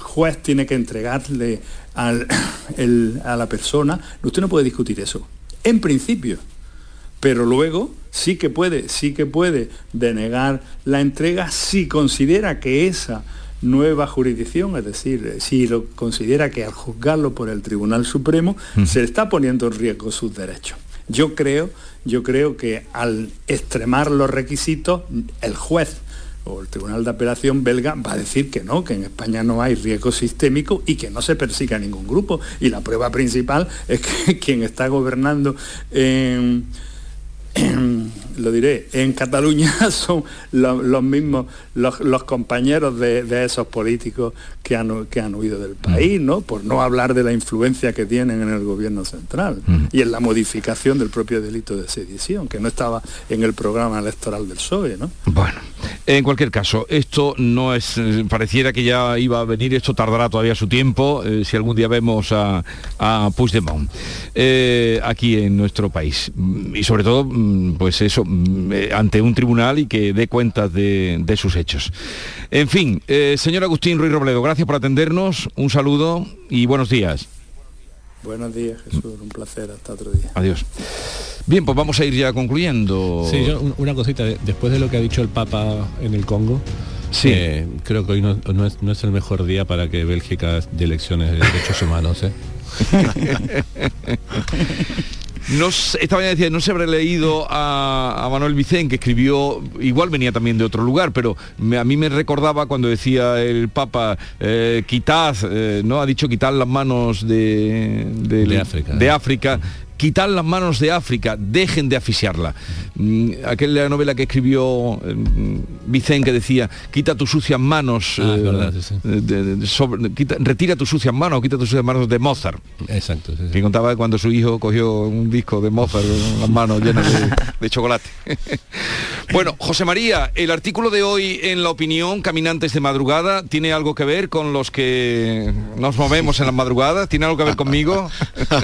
juez tiene que entregarle a la persona, usted no puede discutir eso, en principio. Pero luego sí que puede, sí que puede denegar la entrega si considera que esa nueva jurisdicción, es decir, si lo considera que al juzgarlo por el Tribunal Supremo se está poniendo en riesgo sus derechos. Yo creo, yo creo que al extremar los requisitos, el juez o el Tribunal de Apelación belga va a decir que no, que en España no hay riesgo sistémico y que no se persiga a ningún grupo. Y la prueba principal es que quien está gobernando en lo diré, en Cataluña son los mismos, los, compañeros de, esos políticos que han, que han huido del país, ¿no? Por no hablar de la influencia que tienen en el gobierno central y en la modificación del propio delito de sedición, que no estaba en el programa electoral del PSOE, ¿no? Bueno, en cualquier caso, esto no es, pareciera que ya iba a venir, esto tardará todavía su tiempo, eh, si algún día vemos a, a Puigdemont eh, aquí en nuestro país. Y sobre todo, mm, pues eso, mm, ante un tribunal y que dé cuenta de, sus hechos. En fin, señor Agustín Ruiz Robledo, gracias por atendernos, un saludo y buenos días. Buenos días, Jesús, un placer, hasta otro día. Adiós. Bien, pues vamos a ir ya concluyendo. Sí, una cosita, después de lo que ha dicho el Papa en el Congo, sí. Eh, creo que hoy no, es, el mejor día para que Bélgica de elecciones de derechos humanos. ¿eh? No, esta mañana decía, no se habrá leído a, Manuel Vicén, que escribió, igual venía también de otro lugar, pero a mí me recordaba cuando decía el Papa, eh, quitad, eh, ¿no? Ha dicho quitar las manos de, de, África. De África quitar las manos de África, dejen de asfixiarla. Mm, aquella novela que escribió mm, Vicente que decía, quita tus sucias manos, ah, eh, retira tus sucias manos, quita tus sucias manos de Mozart. Exacto. que contaba cuando su hijo cogió un disco de Mozart con las manos llenas de, chocolate. bueno, José María, el artículo de hoy en La Opinión, Caminantes de Madrugada, ¿tiene algo que ver con los que nos movemos en las madrugadas? ¿Tiene algo que ver conmigo?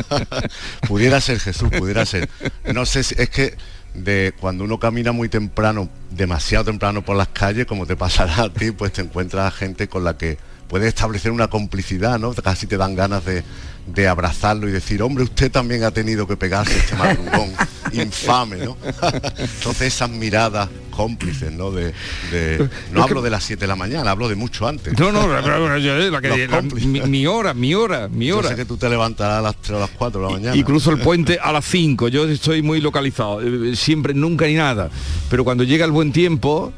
Pudiera ser, Jesús, pudiera ser. No sé si es que de cuando uno camina muy temprano, demasiado temprano por las calles, como te pasará a ti, pues te encuentras a gente con la que puedes establecer una complicidad, ¿no? Casi te dan ganas de, de abrazarlo y decir, hombre, usted también ha tenido que pegarse este madrugón infame, ¿no? Entonces esas miradas cómplices, ¿no? De, no hablo de las 7 de la mañana, hablo de mucho antes. No, no, la que, mi, hora, mi hora, mi hora. Yo sé que tú te levantarás a las 3 o las 4 de la mañana. Y cruzo el puente a las 5, yo estoy muy localizado, eh, siempre, nunca ni nada. Pero cuando llega el buen tiempo,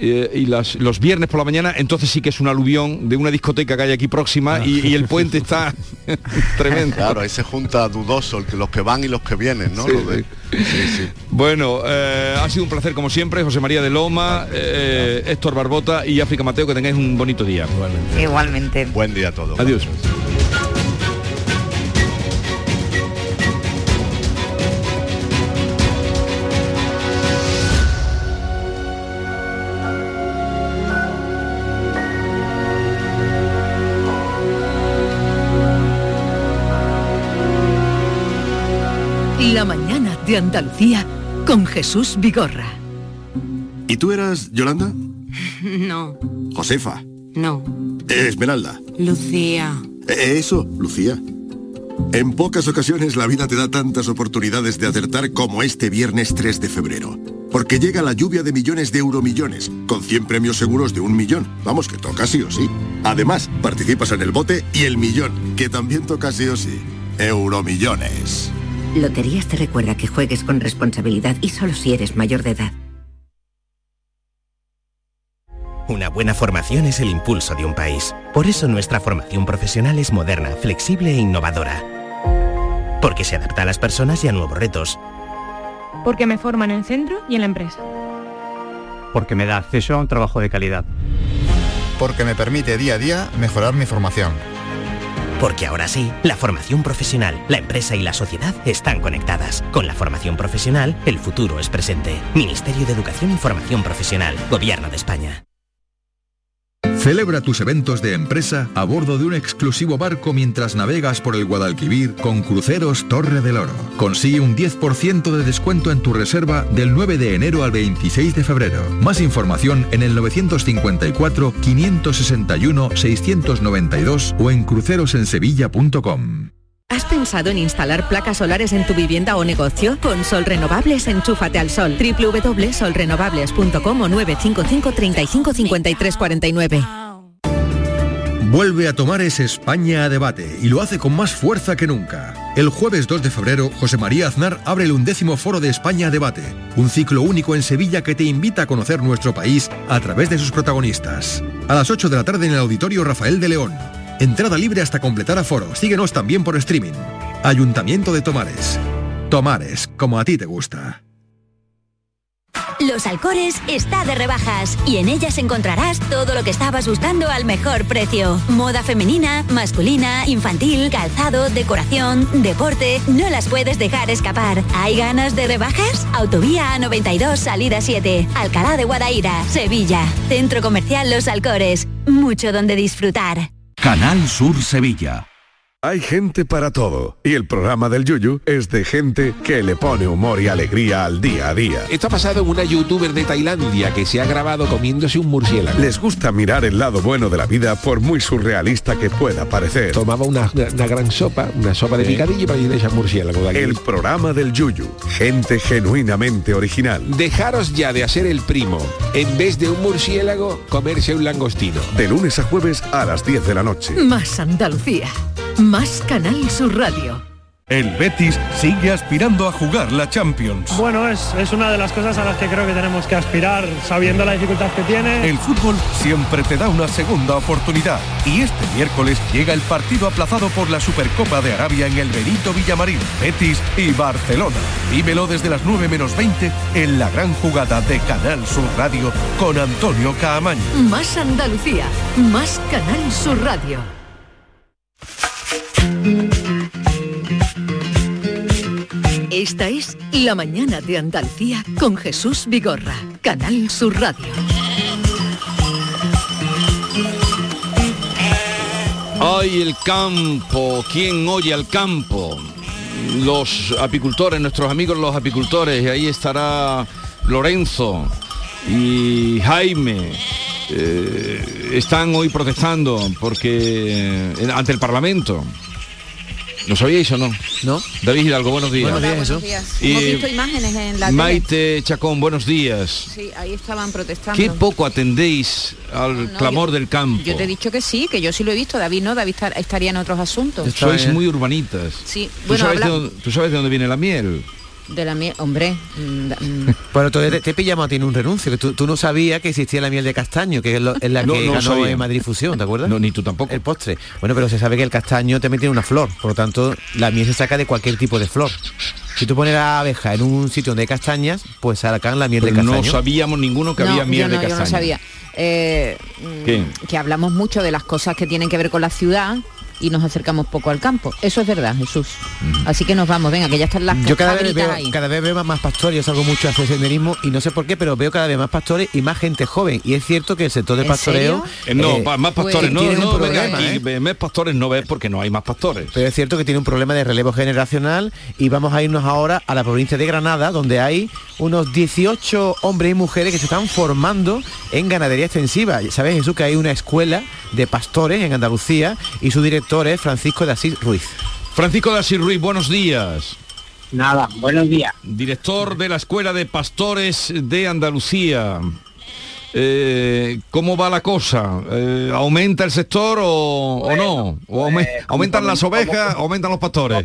eh, y los viernes por la mañana, entonces sí que es un aluvión de una discoteca que hay aquí próxima y, el puente está tremendo. Claro, ahí se junta dudoso los que van y los que vienen, ¿no? Bueno, eh, ha sido un placer como siempre, José María de Loma, eh, Héctor Barbota y África Mateo, que tengáis un bonito día. Igualmente. Igualmente. Buen día a todos. Adiós. De Andalucía con Jesús Vigorra. ¿Y tú eras Yolanda? No. Josefa. No. Esmeralda. Lucía. E, eso, Lucía. En pocas ocasiones la vida te da tantas oportunidades de acertar como este viernes 3 de febrero. Porque llega la lluvia de millones de euromillones, con 100 premios seguros de un millón. Vamos, que toca sí o sí. Además, participas en el bote y el millón, que también toca sí o sí. Euromillones. Loterías te recuerda que juegues con responsabilidad y solo si eres mayor de edad. Una buena formación es el impulso de un país. Por eso nuestra formación profesional es moderna, flexible e innovadora. Porque se adapta a las personas y a nuevos retos. Porque me forman en el centro y en la empresa. Porque me da acceso a un trabajo de calidad. Porque me permite día a día mejorar mi formación porque ahora sí, la formación profesional, la empresa y la sociedad están conectadas. Con la formación profesional, el futuro es presente. Ministerio de Educación y Formación Profesional, Gobierno de España. Celebra tus eventos de empresa a bordo de un exclusivo barco mientras navegas por el Guadalquivir con Cruceros Torre del Oro. Consigue un 10% de descuento en tu reserva del 9 de enero al 26 de febrero. Más información en el 954-561-692 o en crucerosensevilla.com. ¿Has pensado en instalar placas solares en tu vivienda o negocio? Con Sol Renovables, enchúfate al sol. www.solrenovables.com o 955 35 53 49. Vuelve a tomar España a debate y lo hace con más fuerza que nunca. El jueves 2 de febrero, José María Aznar abre el undécimo foro de España a debate, un ciclo único en Sevilla que te invita a conocer nuestro país a través de sus protagonistas. A las 8 de la tarde en el Auditorio Rafael de León. Entrada libre hasta completar aforo. Síguenos también por streaming. Ayuntamiento de Tomares. Tomares, como a ti te gusta. Los Alcores está de rebajas y en ellas encontrarás todo lo que estabas buscando al mejor precio. Moda femenina, masculina, infantil, calzado, decoración, deporte. No las puedes dejar escapar. ¿Hay ganas de rebajas? Autovía A92 Salida 7, Alcalá de Guadaira, Sevilla. Centro Comercial Los Alcores. Mucho donde disfrutar. Canal Sur Sevilla. Hay gente para todo y el programa del Yuyu es de gente que le pone humor y alegría al día a día. Esto ha pasado en una youtuber de Tailandia que se ha grabado comiéndose un murciélago. Les gusta mirar el lado bueno de la vida por muy surrealista que pueda parecer. Tomaba una, una gran sopa, una sopa de picadillo para ir a murciélago. De aquí. El programa del Yuyu, gente genuinamente original. Dejaros ya de hacer el primo. En vez de un murciélago, comerse un langostino. De lunes a jueves a las 10 de la noche. Más Andalucía. Más Canal Sur Radio. El Betis sigue aspirando a jugar la Champions. Bueno, es, es, una de las cosas a las que creo que tenemos que aspirar, sabiendo la dificultad que tiene. El fútbol siempre te da una segunda oportunidad. Y este miércoles llega el partido aplazado por la Supercopa de Arabia en el Benito Villamarín, Betis y Barcelona. Vívelo desde las 9 menos 20 en la gran jugada de Canal Sur Radio con Antonio Caamaño. Más Andalucía, más Canal Sur Radio. Esta es La Mañana de Andalucía con Jesús Vigorra, Canal Sur Radio. Ay, el campo, ¿quién oye al campo? Los apicultores, nuestros amigos los apicultores, y ahí estará Lorenzo y Jaime. Eh, están hoy protestando porque eh, ante el Parlamento. ¿Lo sabíais o no? No. David Hidalgo, buenos días. Buenos días, buenos días. Hemos visto imágenes en la Maite Chacón, buenos días. Sí, ahí estaban protestando. ¿Qué poco atendéis al no, clamor yo, del campo? Yo te he dicho que sí, que yo sí lo he visto. David no, David estaría en otros asuntos. Sois muy urbanitas. Sí. ¿Tú, Bueno, sabes habla- de dónde, ¿Tú sabes de dónde viene la miel? De la miel, hombre. mm, mm, Bueno, tú te, te pillamos a ti en un renuncio, que tú, tú no sabías que existía la miel de castaño, que es, lo- es la No, que no ganó en Madrid Fusión, ¿te acuerdas? No, ni tú tampoco. El postre. Bueno, pero se sabe que el castaño también tiene una flor, por lo tanto, la miel se saca de cualquier tipo de flor. Si tú pones la abeja en un sitio donde hay castañas, pues sacan la miel Pero de no castaño. sabíamos ninguno que no, había miel yo no, de yo castaño. no sabía. Eh, mm, que hablamos mucho de las cosas que tienen que ver con la ciudad y nos acercamos poco al campo. Eso es verdad, Jesús. Así que nos vamos, venga, que ya están las Yo cada vez, veo, ahí. cada vez veo más pastores, yo salgo mucho a hacer senderismo y no sé por qué, pero veo cada vez más pastores y más gente joven. Y es cierto que el sector del ¿En pastoreo... Eh, no, eh, pa- más pastores, no, no, venga problema, aquí, ¿eh? más pastores no ves porque no hay más pastores. Pero es cierto que tiene un problema de relevo generacional y vamos a irnos ahora a la provincia de Granada, donde hay unos 18 hombres y mujeres que se están formando en ganadería extensiva. ¿Sabes, Jesús, que hay una escuela de pastores en Andalucía y su director es Francisco de Asís Ruiz? Francisco de Asís Ruiz, buenos días. Nada, buenos días. Director de la Escuela de Pastores de Andalucía. Eh, ¿Cómo va la cosa? Eh, ¿Aumenta el sector o, o no? ¿O aume- pues, ¿Aumentan las ovejas? como- ¿Aumentan los pastores?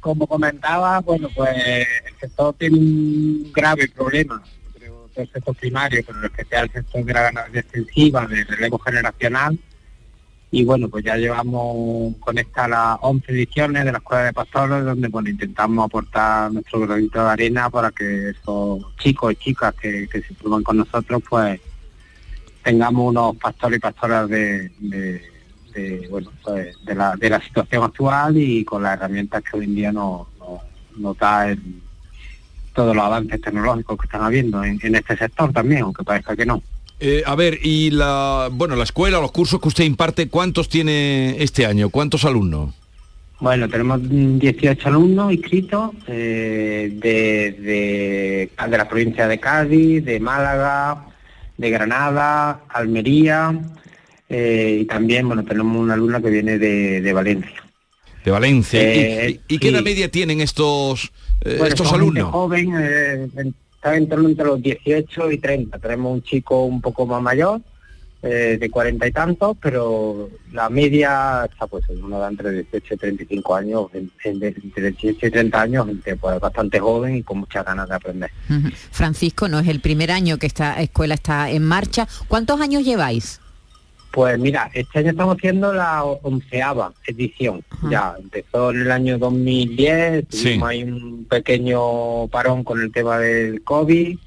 Como comentaba, bueno, pues el sector tiene un grave problema, creo que el sector primario, pero en especial el sector de la ganadería extensiva, de relevo generacional. Y bueno, pues ya llevamos con esta las 11 ediciones de la Escuela de Pastores, donde bueno, intentamos aportar nuestro granito de arena para que esos chicos y chicas que, se forman con nosotros, pues tengamos unos pastores y pastoras de, bueno, pues, de, la, de la situación actual y con las herramientas que hoy en día nos, nos- nos da el- todos los avances tecnológicos que están habiendo en, en este sector también, aunque parezca que no. Eh, a ver, y la, bueno, la escuela, los cursos que usted imparte, ¿cuántos tiene este año? ¿Cuántos alumnos? Bueno, tenemos mm, 18 alumnos inscritos eh, de, de, de la provincia de Cádiz, de Málaga, de Granada, Almería eh, y también, bueno, tenemos una alumna que viene de, de Valencia. De Valencia. ¿Y- Eh, ¿Y, y qué edad media tienen estos, Bueno, estos alumnos? joven, está en torno entre los 18 y 30. Tenemos un chico un poco más mayor, eh, de cuarenta y tantos, pero la media está pues en uno de entre 18 y 35 años, entre 18 y 30 años, gente pues bastante joven y con muchas ganas de aprender. Francisco, no es el primer año que esta escuela está en marcha. ¿Cuántos años lleváis? Pues mira, este año estamos haciendo la onceava edición. Ya empezó en el año 2010, Sí. tuvimos ahí un pequeño parón con el tema del COVID.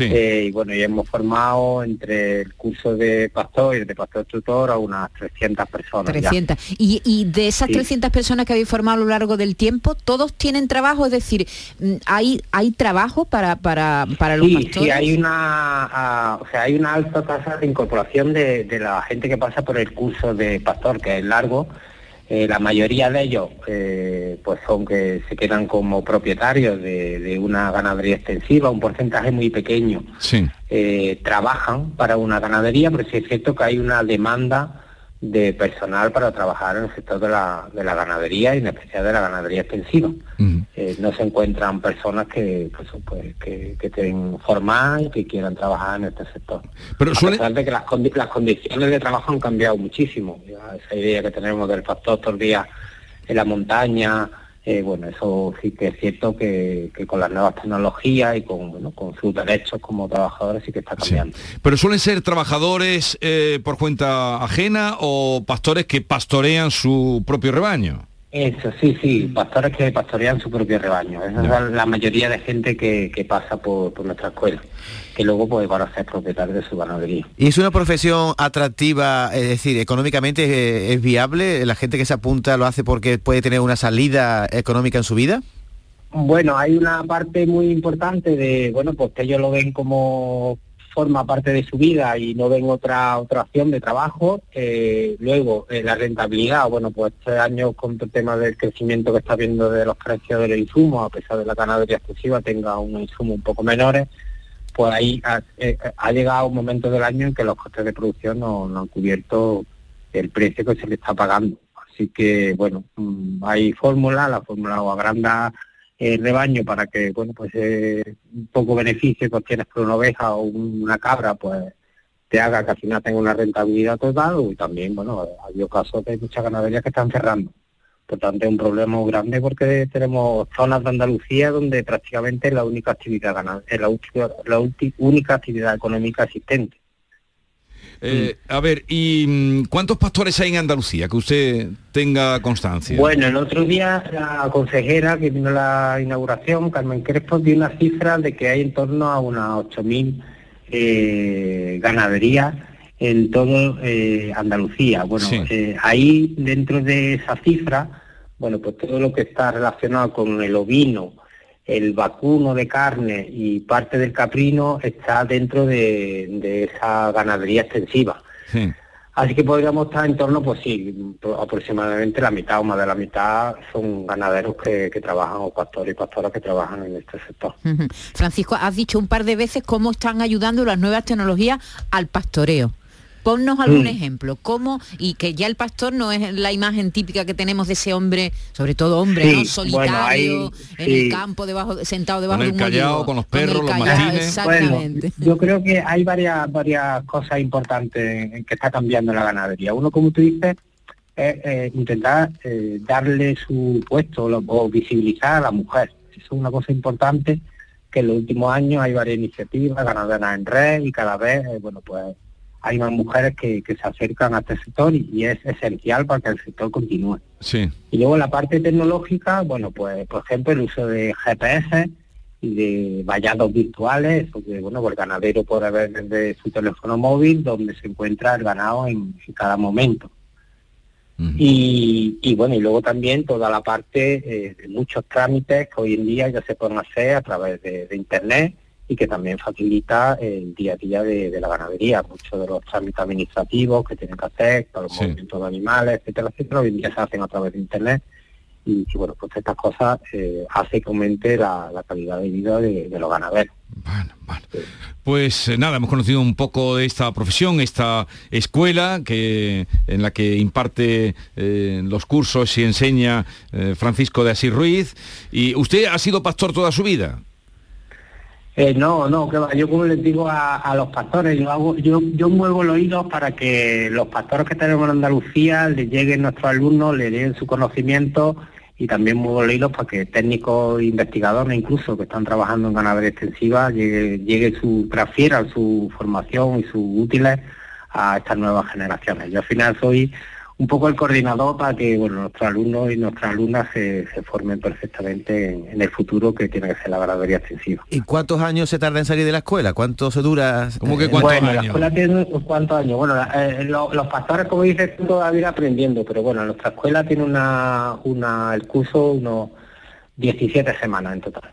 Eh, y bueno, y hemos formado entre el curso de pastor y el de pastor tutor a unas 300 personas. ya. 300. Y, y de esas Sí. 300 personas que habéis formado a lo largo del tiempo, ¿todos tienen trabajo? Es decir, mm, ¿hay, hay trabajo para, para, para los Sí, pastores? sí, hay una, ah, o sea, hay una alta tasa de incorporación de, de la gente que pasa por el curso de pastor, que es largo. Eh, la mayoría de ellos, eh, pues son que se quedan como propietarios de, de una ganadería extensiva, un porcentaje muy pequeño Sí. eh, trabajan para una ganadería, pero sí es cierto que hay una demanda de personal para trabajar en el sector de la, de la ganadería y en especial de la ganadería extensiva. Eh, no se encuentran personas que, pues, pues, que, que estén formadas y que quieran trabajar en este sector. Pero a suele- pesar de que las, condi- las condiciones de trabajo han cambiado muchísimo. Ya esa idea que tenemos del los días en la montaña, eh, bueno, eso sí que es cierto que, que con las nuevas tecnologías y con, bueno, con sus derechos como trabajadores sí que está cambiando. Pero suelen ser trabajadores eh, por cuenta ajena o pastores que pastorean su propio rebaño. Eso, sí, sí, pastores que pastorean su propio rebaño. Esa es la, mayoría de gente que, que pasa por, por nuestra escuela, que luego pues van a ser propietarios de su ganadería. ¿Y es una profesión atractiva, es decir, económicamente eh, es viable? ¿La gente que se apunta lo hace porque puede tener una salida económica en su vida? Bueno, hay una parte muy importante de, bueno, pues que ellos lo ven como forma parte de su vida y no ven otra otra opción de trabajo. Eh, luego, eh, la rentabilidad, bueno, pues este año con el tema del crecimiento que está viendo de los precios de los insumos, a pesar de la ganadería exclusiva tenga unos insumos un poco menores, pues ahí ha, eh, ha llegado un momento del año en que los costes de producción no, no han cubierto el precio que se le está pagando. Así que, bueno, mm, hay fórmulas, la fórmula o agranda el rebaño para que, bueno, pues eh, un poco beneficio que obtienes por una oveja o una cabra, pues te haga que al final tenga una rentabilidad total y también, bueno, ha habido casos de muchas ganaderías que están cerrando. Por tanto, es un problema grande porque tenemos zonas de Andalucía donde prácticamente es la única actividad ganad- es la, última- la ulti- única actividad económica existente. Eh, a ver, ¿y mm, cuántos pastores hay en Andalucía? Que usted tenga constancia. Bueno, el otro día la consejera que vino a la inauguración, Carmen Crespo, dio una cifra de que hay en torno a unas 8.000 eh, ganaderías en todo eh, Andalucía. Bueno, Sí. eh, ahí dentro de esa cifra, bueno, pues todo lo que está relacionado con el ovino, el vacuno de carne y parte del caprino está dentro de, de esa ganadería extensiva. Sí. Así que podríamos estar en torno, pues sí, pro- aproximadamente la mitad o más de la mitad son ganaderos que, que trabajan o pastores y pastoras que trabajan en este sector. Francisco, has dicho un par de veces cómo están ayudando las nuevas tecnologías al pastoreo. Ponnos algún Mm. ejemplo, cómo, y que ya el pastor no es la imagen típica que tenemos de ese hombre, sobre todo hombre, Sí, ¿no? Solitario, bueno, hay- en sí. el campo, debajo, sentado debajo de un callao, con los el perros, los mastines. Exactamente. Bueno, yo creo que hay varias varias cosas importantes en que está cambiando la ganadería. Uno, como tú dices, es eh, intentar eh, darle su puesto lo- o visibilizar a la mujer. Eso es una cosa importante que en los últimos años hay varias iniciativas ganaderas en red y cada vez, eh, bueno, pues hay más mujeres que, que se acercan a este sector y, y es esencial para que el sector continúe. Sí. Y luego la parte tecnológica, bueno, pues por ejemplo el uso de GPS y de vallados virtuales, porque bueno, pues el ganadero puede ver desde su teléfono móvil donde se encuentra el ganado en, en cada momento. y, y bueno, y luego también toda la parte eh, de muchos trámites que hoy en día ya se pueden hacer a través de, de internet y que también facilita el día a día de, de la ganadería. Muchos de los trámites administrativos que tienen que hacer, para los movimientos de animales, etcétera, etcétera, hoy en día se hacen a través de internet y, y, bueno, pues estas cosas eh, hace que aumente la, la calidad de vida de, de los ganaderos. Pues eh, nada, hemos conocido un poco de esta profesión, esta escuela que en la que imparte eh, los cursos y enseña eh, Francisco de Asís Ruiz. ¿Y usted ha sido pastor toda su vida? Eh, no, no, que va. Yo como les digo a, a los pastores, yo hago, yo, yo muevo los oídos para que los pastores que tenemos en Andalucía les lleguen nuestros alumnos, le den su conocimiento y también muevo los hilos para que técnicos investigadores incluso que están trabajando en ganadería extensiva llegue, llegue su transfieran su formación y sus útiles a estas nuevas generaciones. Yo al final soy un poco el coordinador para que bueno, nuestros alumnos y nuestras alumnas se, se formen perfectamente en, en el futuro que tiene que ser la ganadería extensiva. ¿Y cuántos años se tarda en salir de la escuela? ¿Cuánto se dura? ¿Cómo que eh, cuántos bueno, la escuela tiene unos cuantos años. Bueno, la- eh, lo- los pastores, como dices, tú, todavía aprendiendo, pero bueno, nuestra escuela tiene una, una el curso unos 17 semanas en total.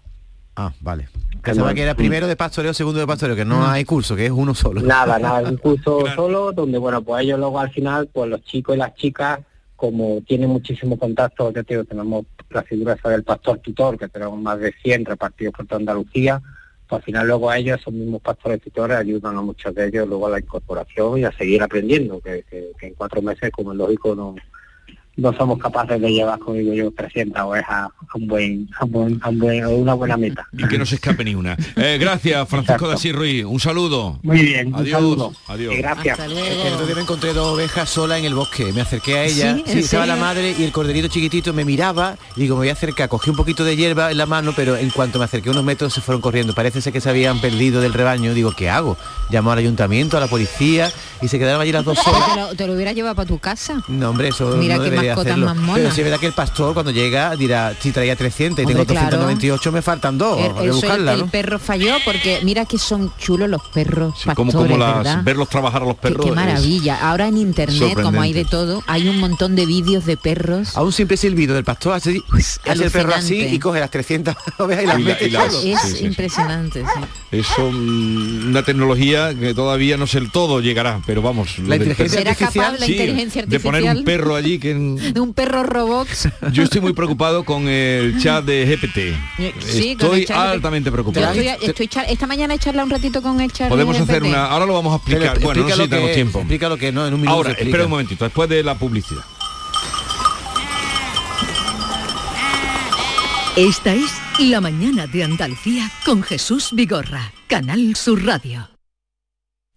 Ah, vale. Pensaba que era primero de pastoreo, segundo de pastoreo, que no hay curso, que es uno solo. Nada, nada, es un curso solo donde, bueno, pues ellos luego al final, pues los chicos y las chicas, como tienen muchísimo contacto, ya te digo, tenemos la figura esa del pastor tutor, que tenemos más de 100 repartidos por toda Andalucía, pues al final luego a ellos, esos mismos pastores tutores, ayudan a muchos de ellos luego a la incorporación y a seguir aprendiendo, que, que- que en cuatro meses, como es lógico, no, no somos capaces de llevar, como digo yo, 300 ovejas a un buen, a un buen, a un buen- a una buena meta. Y que no se escape ni una. Eh, gracias, Francisco de Asís Ruiz. Un saludo. Muy bien, un Adiós. saludo. Adiós. Y gracias. El otro día me encontré dos ovejas solas en el bosque. Me acerqué a ella, ¿Sí? sí, ¿En estaba la madre y el corderito chiquitito me miraba. Y digo, me voy a acercar. Cogí un poquito de hierba en la mano, pero en cuanto me acerqué unos metros se fueron corriendo. Parece ser que se habían perdido del rebaño. Digo, ¿qué hago? Llamó al ayuntamiento, a la policía y se quedaron allí las dos solas. te, lo, te lo hubiera llevado para tu casa. No, hombre, eso Mira no hacerlo. más monas. Pero si es verdad que el pastor cuando llega dirá, si traía 300 y Hombre, tengo claro. 298, me faltan dos. El- buscarla, el ¿no? perro falló porque mira que son chulos los perros Como, pastores, como las, ¿verdad? verlos trabajar a los Qué- perros. qué, maravilla. Ahora en internet, como hay de todo, hay un montón de vídeos de perros. A un simple silbido del pastor hace, hace el perro así y coge las 300 ovejas y las Y la- mete y las-. Es Sí, sí, impresionante, sí. Eso, mm, una tecnología que todavía no sé el todo llegará, pero vamos. La del inteligencia perro- ¿Será capaz la Sí, inteligencia De poner un artificial? perro allí que... en- De un perro Robox. Yo estoy muy preocupado con el chat de GPT. Sí, con el estoy chat altamente preocupado. estoy, estoy char- esta mañana he charlado un ratito con el Charlie Podemos hacer GPT. una... Ahora lo vamos a explicar. Pero Bueno, no sé si tenemos tiempo. Explica lo que no, en un minuto Ahora, espera un momentito, después de la publicidad. Esta es La mañana de Andalucía con Jesús Vigorra, Canal Sur Radio.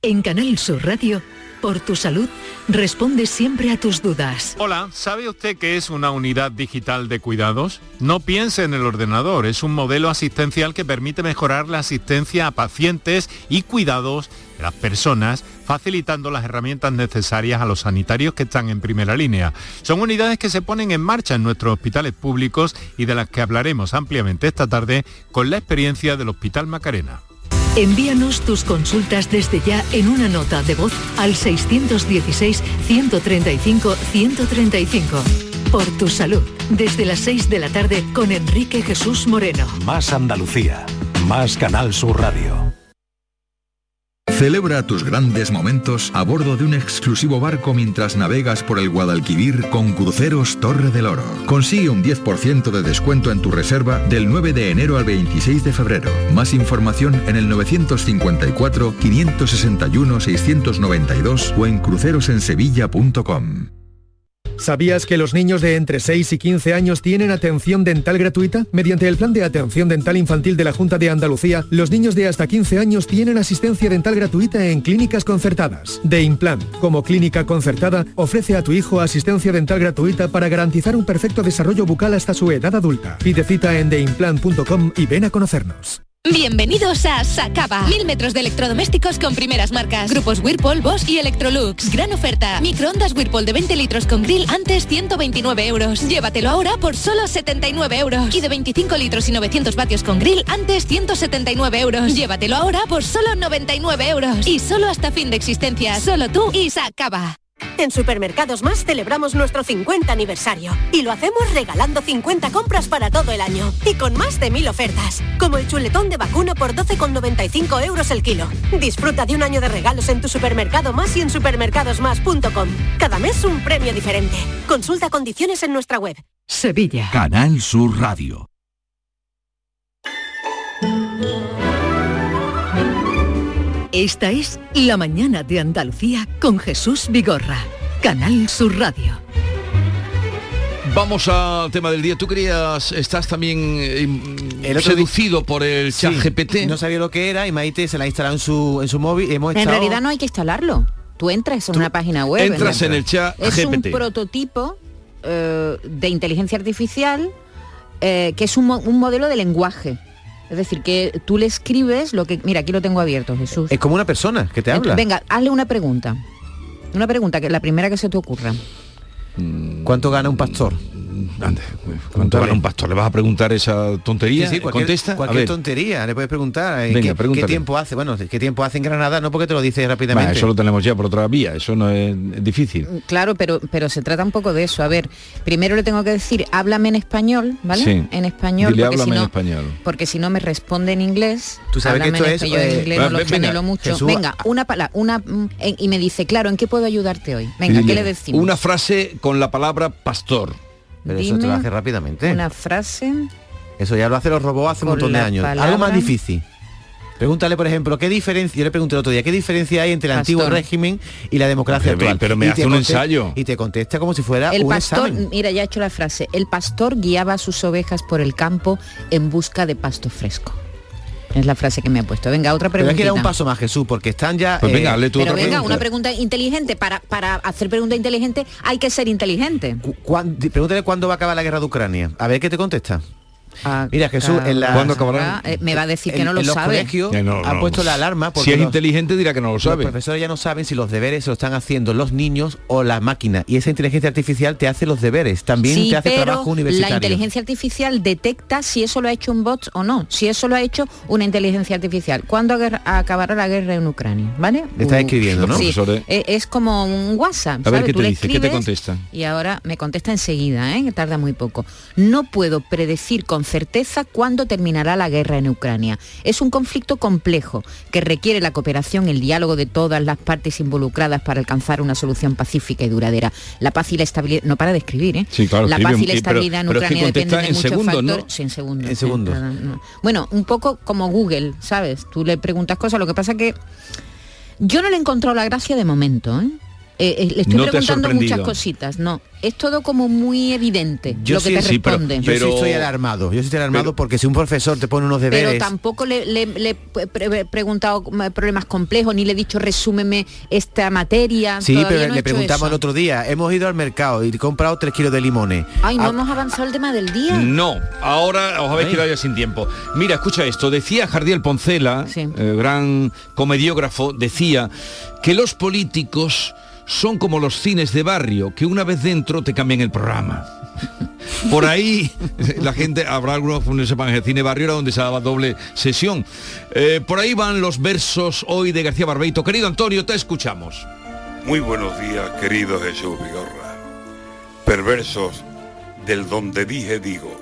En Canal Sur Radio, por tu salud, responde siempre a tus dudas. Hola, ¿sabe usted qué es una unidad digital de cuidados? No piense en el ordenador, es un modelo asistencial que permite mejorar la asistencia a pacientes y cuidados de las personas, facilitando las herramientas necesarias a los sanitarios que están en primera línea. Son unidades que se ponen en marcha en nuestros hospitales públicos y de las que hablaremos ampliamente esta tarde con la experiencia del Hospital Macarena. Envíanos tus consultas desde ya en una nota de voz al 616-135-135. Por tu salud, desde las 6 de la tarde con Enrique Jesús Moreno. Más Andalucía, más Canal Sur Radio. Celebra tus grandes momentos a bordo de un exclusivo barco mientras navegas por el Guadalquivir con Cruceros Torre del Oro. Consigue un 10% de descuento en tu reserva del 9 de enero al 26 de febrero. Más información en el 954-561-692 o en crucerosensevilla.com. ¿Sabías que los niños de entre 6 y 15 años tienen atención dental gratuita? Mediante el Plan de Atención Dental Infantil de la Junta de Andalucía, los niños de hasta 15 años tienen asistencia dental gratuita en clínicas concertadas. De Implant, como clínica concertada, ofrece a tu hijo asistencia dental gratuita para garantizar un perfecto desarrollo bucal hasta su edad adulta. Pide cita en theimplant.com y ven a conocernos. Bienvenidos a Sacaba. Mil metros de electrodomésticos con primeras marcas. Grupos Whirlpool, Bosch y Electrolux. Gran oferta. Microondas Whirlpool de 20 litros con grill antes 129 euros. Llévatelo ahora por solo 79 euros. Y de 25 litros y 900 vatios con grill antes 179 euros. Llévatelo ahora por solo 99 euros. Y solo hasta fin de existencia. Solo tú y Sacaba. En Supermercados Más celebramos nuestro 50 aniversario y lo hacemos regalando 50 compras para todo el año y con más de mil ofertas, como el chuletón de vacuno por 12,95 euros el kilo. Disfruta de un año de regalos en tu supermercado más y en supermercadosmás.com. Cada mes un premio diferente. Consulta condiciones en nuestra web. Sevilla. Canal Sur Radio. Esta es La mañana de Andalucía con Jesús Vigorra, Canal Sur Radio. Vamos al tema del día. Tú querías, estás también eh, otro seducido por el chat Sí, GPT. No sabía lo que era y Maite se la ha instalado en su, en su móvil. Hemos En estado- realidad no hay que instalarlo. Tú entras en una página web. entras en el chat Es un prototipo eh, de inteligencia artificial eh, que es un, un modelo de lenguaje. Es decir, que tú le escribes lo que... Mira, aquí lo tengo abierto, Jesús. Es como una persona que te habla. Venga, hazle una pregunta. Una pregunta, que la primera que se te ocurra. ¿Cuánto gana un pastor? Ande, ¿Cuánto gana un pastor? ¿Le vas a preguntar esa tontería? Sí, sí, cualquier, ¿Contesta? A cualquier ver. tontería, le puedes preguntar. ¿eh? Venga, ¿Qué, tiempo hace? Bueno, ¿qué tiempo hace en Granada? No porque te lo dice Va, rápidamente. eso lo tenemos ya por otra vía, eso no es difícil. Claro, pero, pero se trata un poco de eso. A ver, primero le tengo que decir, háblame en español, ¿vale? Sí. En español, Dile, porque si en no, español. porque si no me responde en inglés. Tú sabes que háblame esto en es, español, en eh, inglés no va- lo venga, mucho. Jesús, venga, una palabra, una mm, en- y me dice, claro, ¿en qué puedo ayudarte hoy? Venga, Dile, ¿qué le decimos? Una frase con la palabra pastor. Pero eso te lo hace rápidamente. Una frase. Eso ya lo hacen los robots hace un montón de años. palabra- Algo más difícil. Pregúntale, por ejemplo, ¿qué diferencia? Yo le pregunté el otro día, ¿qué diferencia hay entre el antiguo régimen y la democracia Pero, actual? pero me Y hace un ensayo. Y te contesta como si fuera El un pastor, examen. mira, ya he hecho la frase. El pastor guiaba a sus ovejas por el campo en busca de pasto fresco. Es la frase que me ha puesto. Venga, otra Pero hay pregunta. que dar un paso más, Jesús, porque están ya... Pues venga, eh, hazle tú Pero otra venga, pregunta. una pregunta inteligente. Para, para hacer pregunta inteligente hay que ser inteligente. cuán- pregúntale cuándo va a acabar la guerra de Ucrania. A ver qué te contesta. Mira, Jesús, en la... ¿Cuándo acabará? Eh, me va a decir que no lo en los sabe. colegios no, han puesto la alarma porque Si es los- inteligente dirá que no lo Los sabe. profesores ya no saben si los deberes se lo están haciendo los niños o la máquina. Y esa inteligencia artificial te hace los deberes. También Sí, te hace pero trabajo la universitario. inteligencia artificial detecta si eso lo ha hecho un bot o no, si eso lo ha hecho una inteligencia artificial. ¿Cuándo acabará la guerra en Ucrania? ¿Vale? Le estás Uh, escribiendo, ¿no? Sí, Profesores. eh, es como un WhatsApp. A ver ¿sabes? qué Tú te le dice, qué te contesta. Y ahora me contesta enseguida, ¿eh? que tarda muy poco. No puedo predecir con certeza cuándo terminará la guerra en Ucrania. Es un conflicto complejo que requiere la cooperación el diálogo de todas las partes involucradas para alcanzar una solución pacífica y duradera. La paz y la estabilidad, no para de escribir, ¿eh? Sí, claro, la paz y la pero- estabilidad en pero es que Ucrania dependen de muchos segundos, ¿no? factores. Sí, en segundos. En sí, segundos. nada, no. Bueno, un poco como Google, ¿sabes? Tú le preguntas cosas, lo que pasa que yo no le he encontrado la gracia de momento, ¿eh? Eh, eh, le estoy No preguntando muchas cositas, no. Es todo como muy evidente Yo lo que te sí, pero- responde. Yo Pero- sí estoy alarmado. Yo sí estoy alarmado Pero- porque si un profesor te pone unos pero deberes... tampoco le, le- le he pre- preguntado problemas complejos, ni le he dicho resúmeme esta materia. Sí, Todavía pero no le preguntamos eso. el otro día. Hemos ido al mercado y he comprado tres kilos de limones. Ay, no Ah, hemos avanzado el tema del día. No, ahora os habéis Ay. quedado ya sin tiempo. Mira, escucha esto. Decía Jardiel Poncela, Sí. eh, gran comediógrafo, decía que los políticos son como los cines de barrio, que una vez dentro te cambian el programa. Por ahí la gente, habrá algunos que no sepan, cine barrio era donde se daba doble sesión. Eh, por ahí van los versos hoy de García Barbeito. Querido Antonio, te escuchamos. Muy buenos días, querido Jesús Vigorra. Perversos del donde dije digo.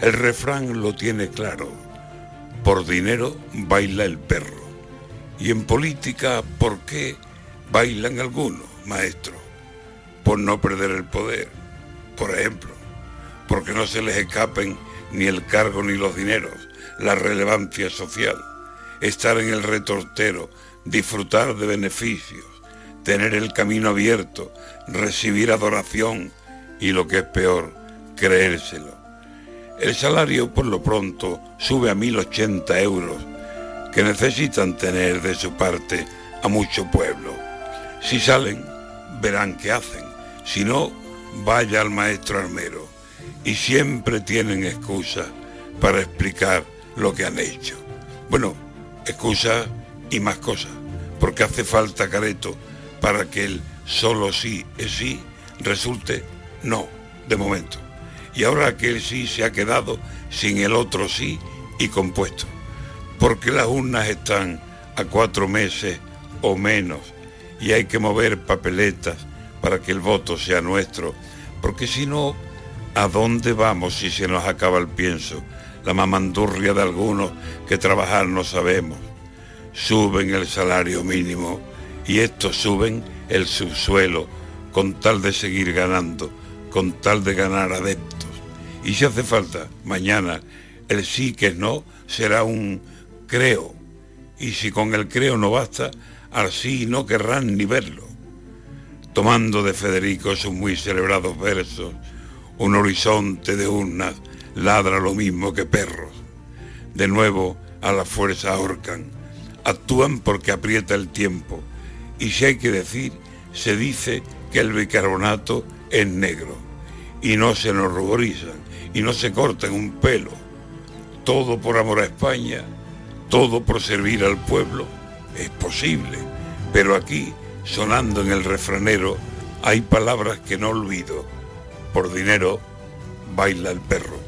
El refrán lo tiene claro. Por dinero baila el perro. Y en política, ¿por qué bailan algunos, maestro? Por no perder el poder, por ejemplo. Porque no se les escapen ni el cargo ni los dineros, la relevancia social. Estar en el retortero, disfrutar de beneficios, tener el camino abierto, recibir adoración y lo que es peor, creérselo. El salario por lo pronto sube a 1080 euros, que necesitan tener de su parte a mucho pueblo. Si salen, verán qué hacen. Si no, vaya al maestro armero. Y siempre tienen excusa para explicar lo que han hecho. Bueno, excusa y más cosas, porque hace falta careto para que el solo sí es sí resulte no, de momento. Y ahora que el sí se ha quedado sin el otro sí y compuesto. Porque las urnas están a cuatro meses o menos y hay que mover papeletas para que el voto sea nuestro. Porque si no, ¿a dónde vamos si se nos acaba el pienso? La mamandurria de algunos que trabajar no sabemos. Suben el salario mínimo y estos suben el subsuelo con tal de seguir ganando, con tal de ganar adeptos. Y si hace falta, mañana, el sí que no será un creo. Y si con el creo no basta, al sí no querrán ni verlo. tomando de Federico sus muy celebrados versos, un horizonte de urnas ladra lo mismo que perros. De nuevo a la fuerza ahorcan, actúan porque aprieta el tiempo, y si hay que decir, se dice que el bicarbonato es negro, y no se nos ruborizan, y no se cortan un pelo. Todo por amor a España, todo por servir al pueblo, es posible, pero aquí, sonando en el refranero, hay palabras que no olvido. Por dinero, baila el perro.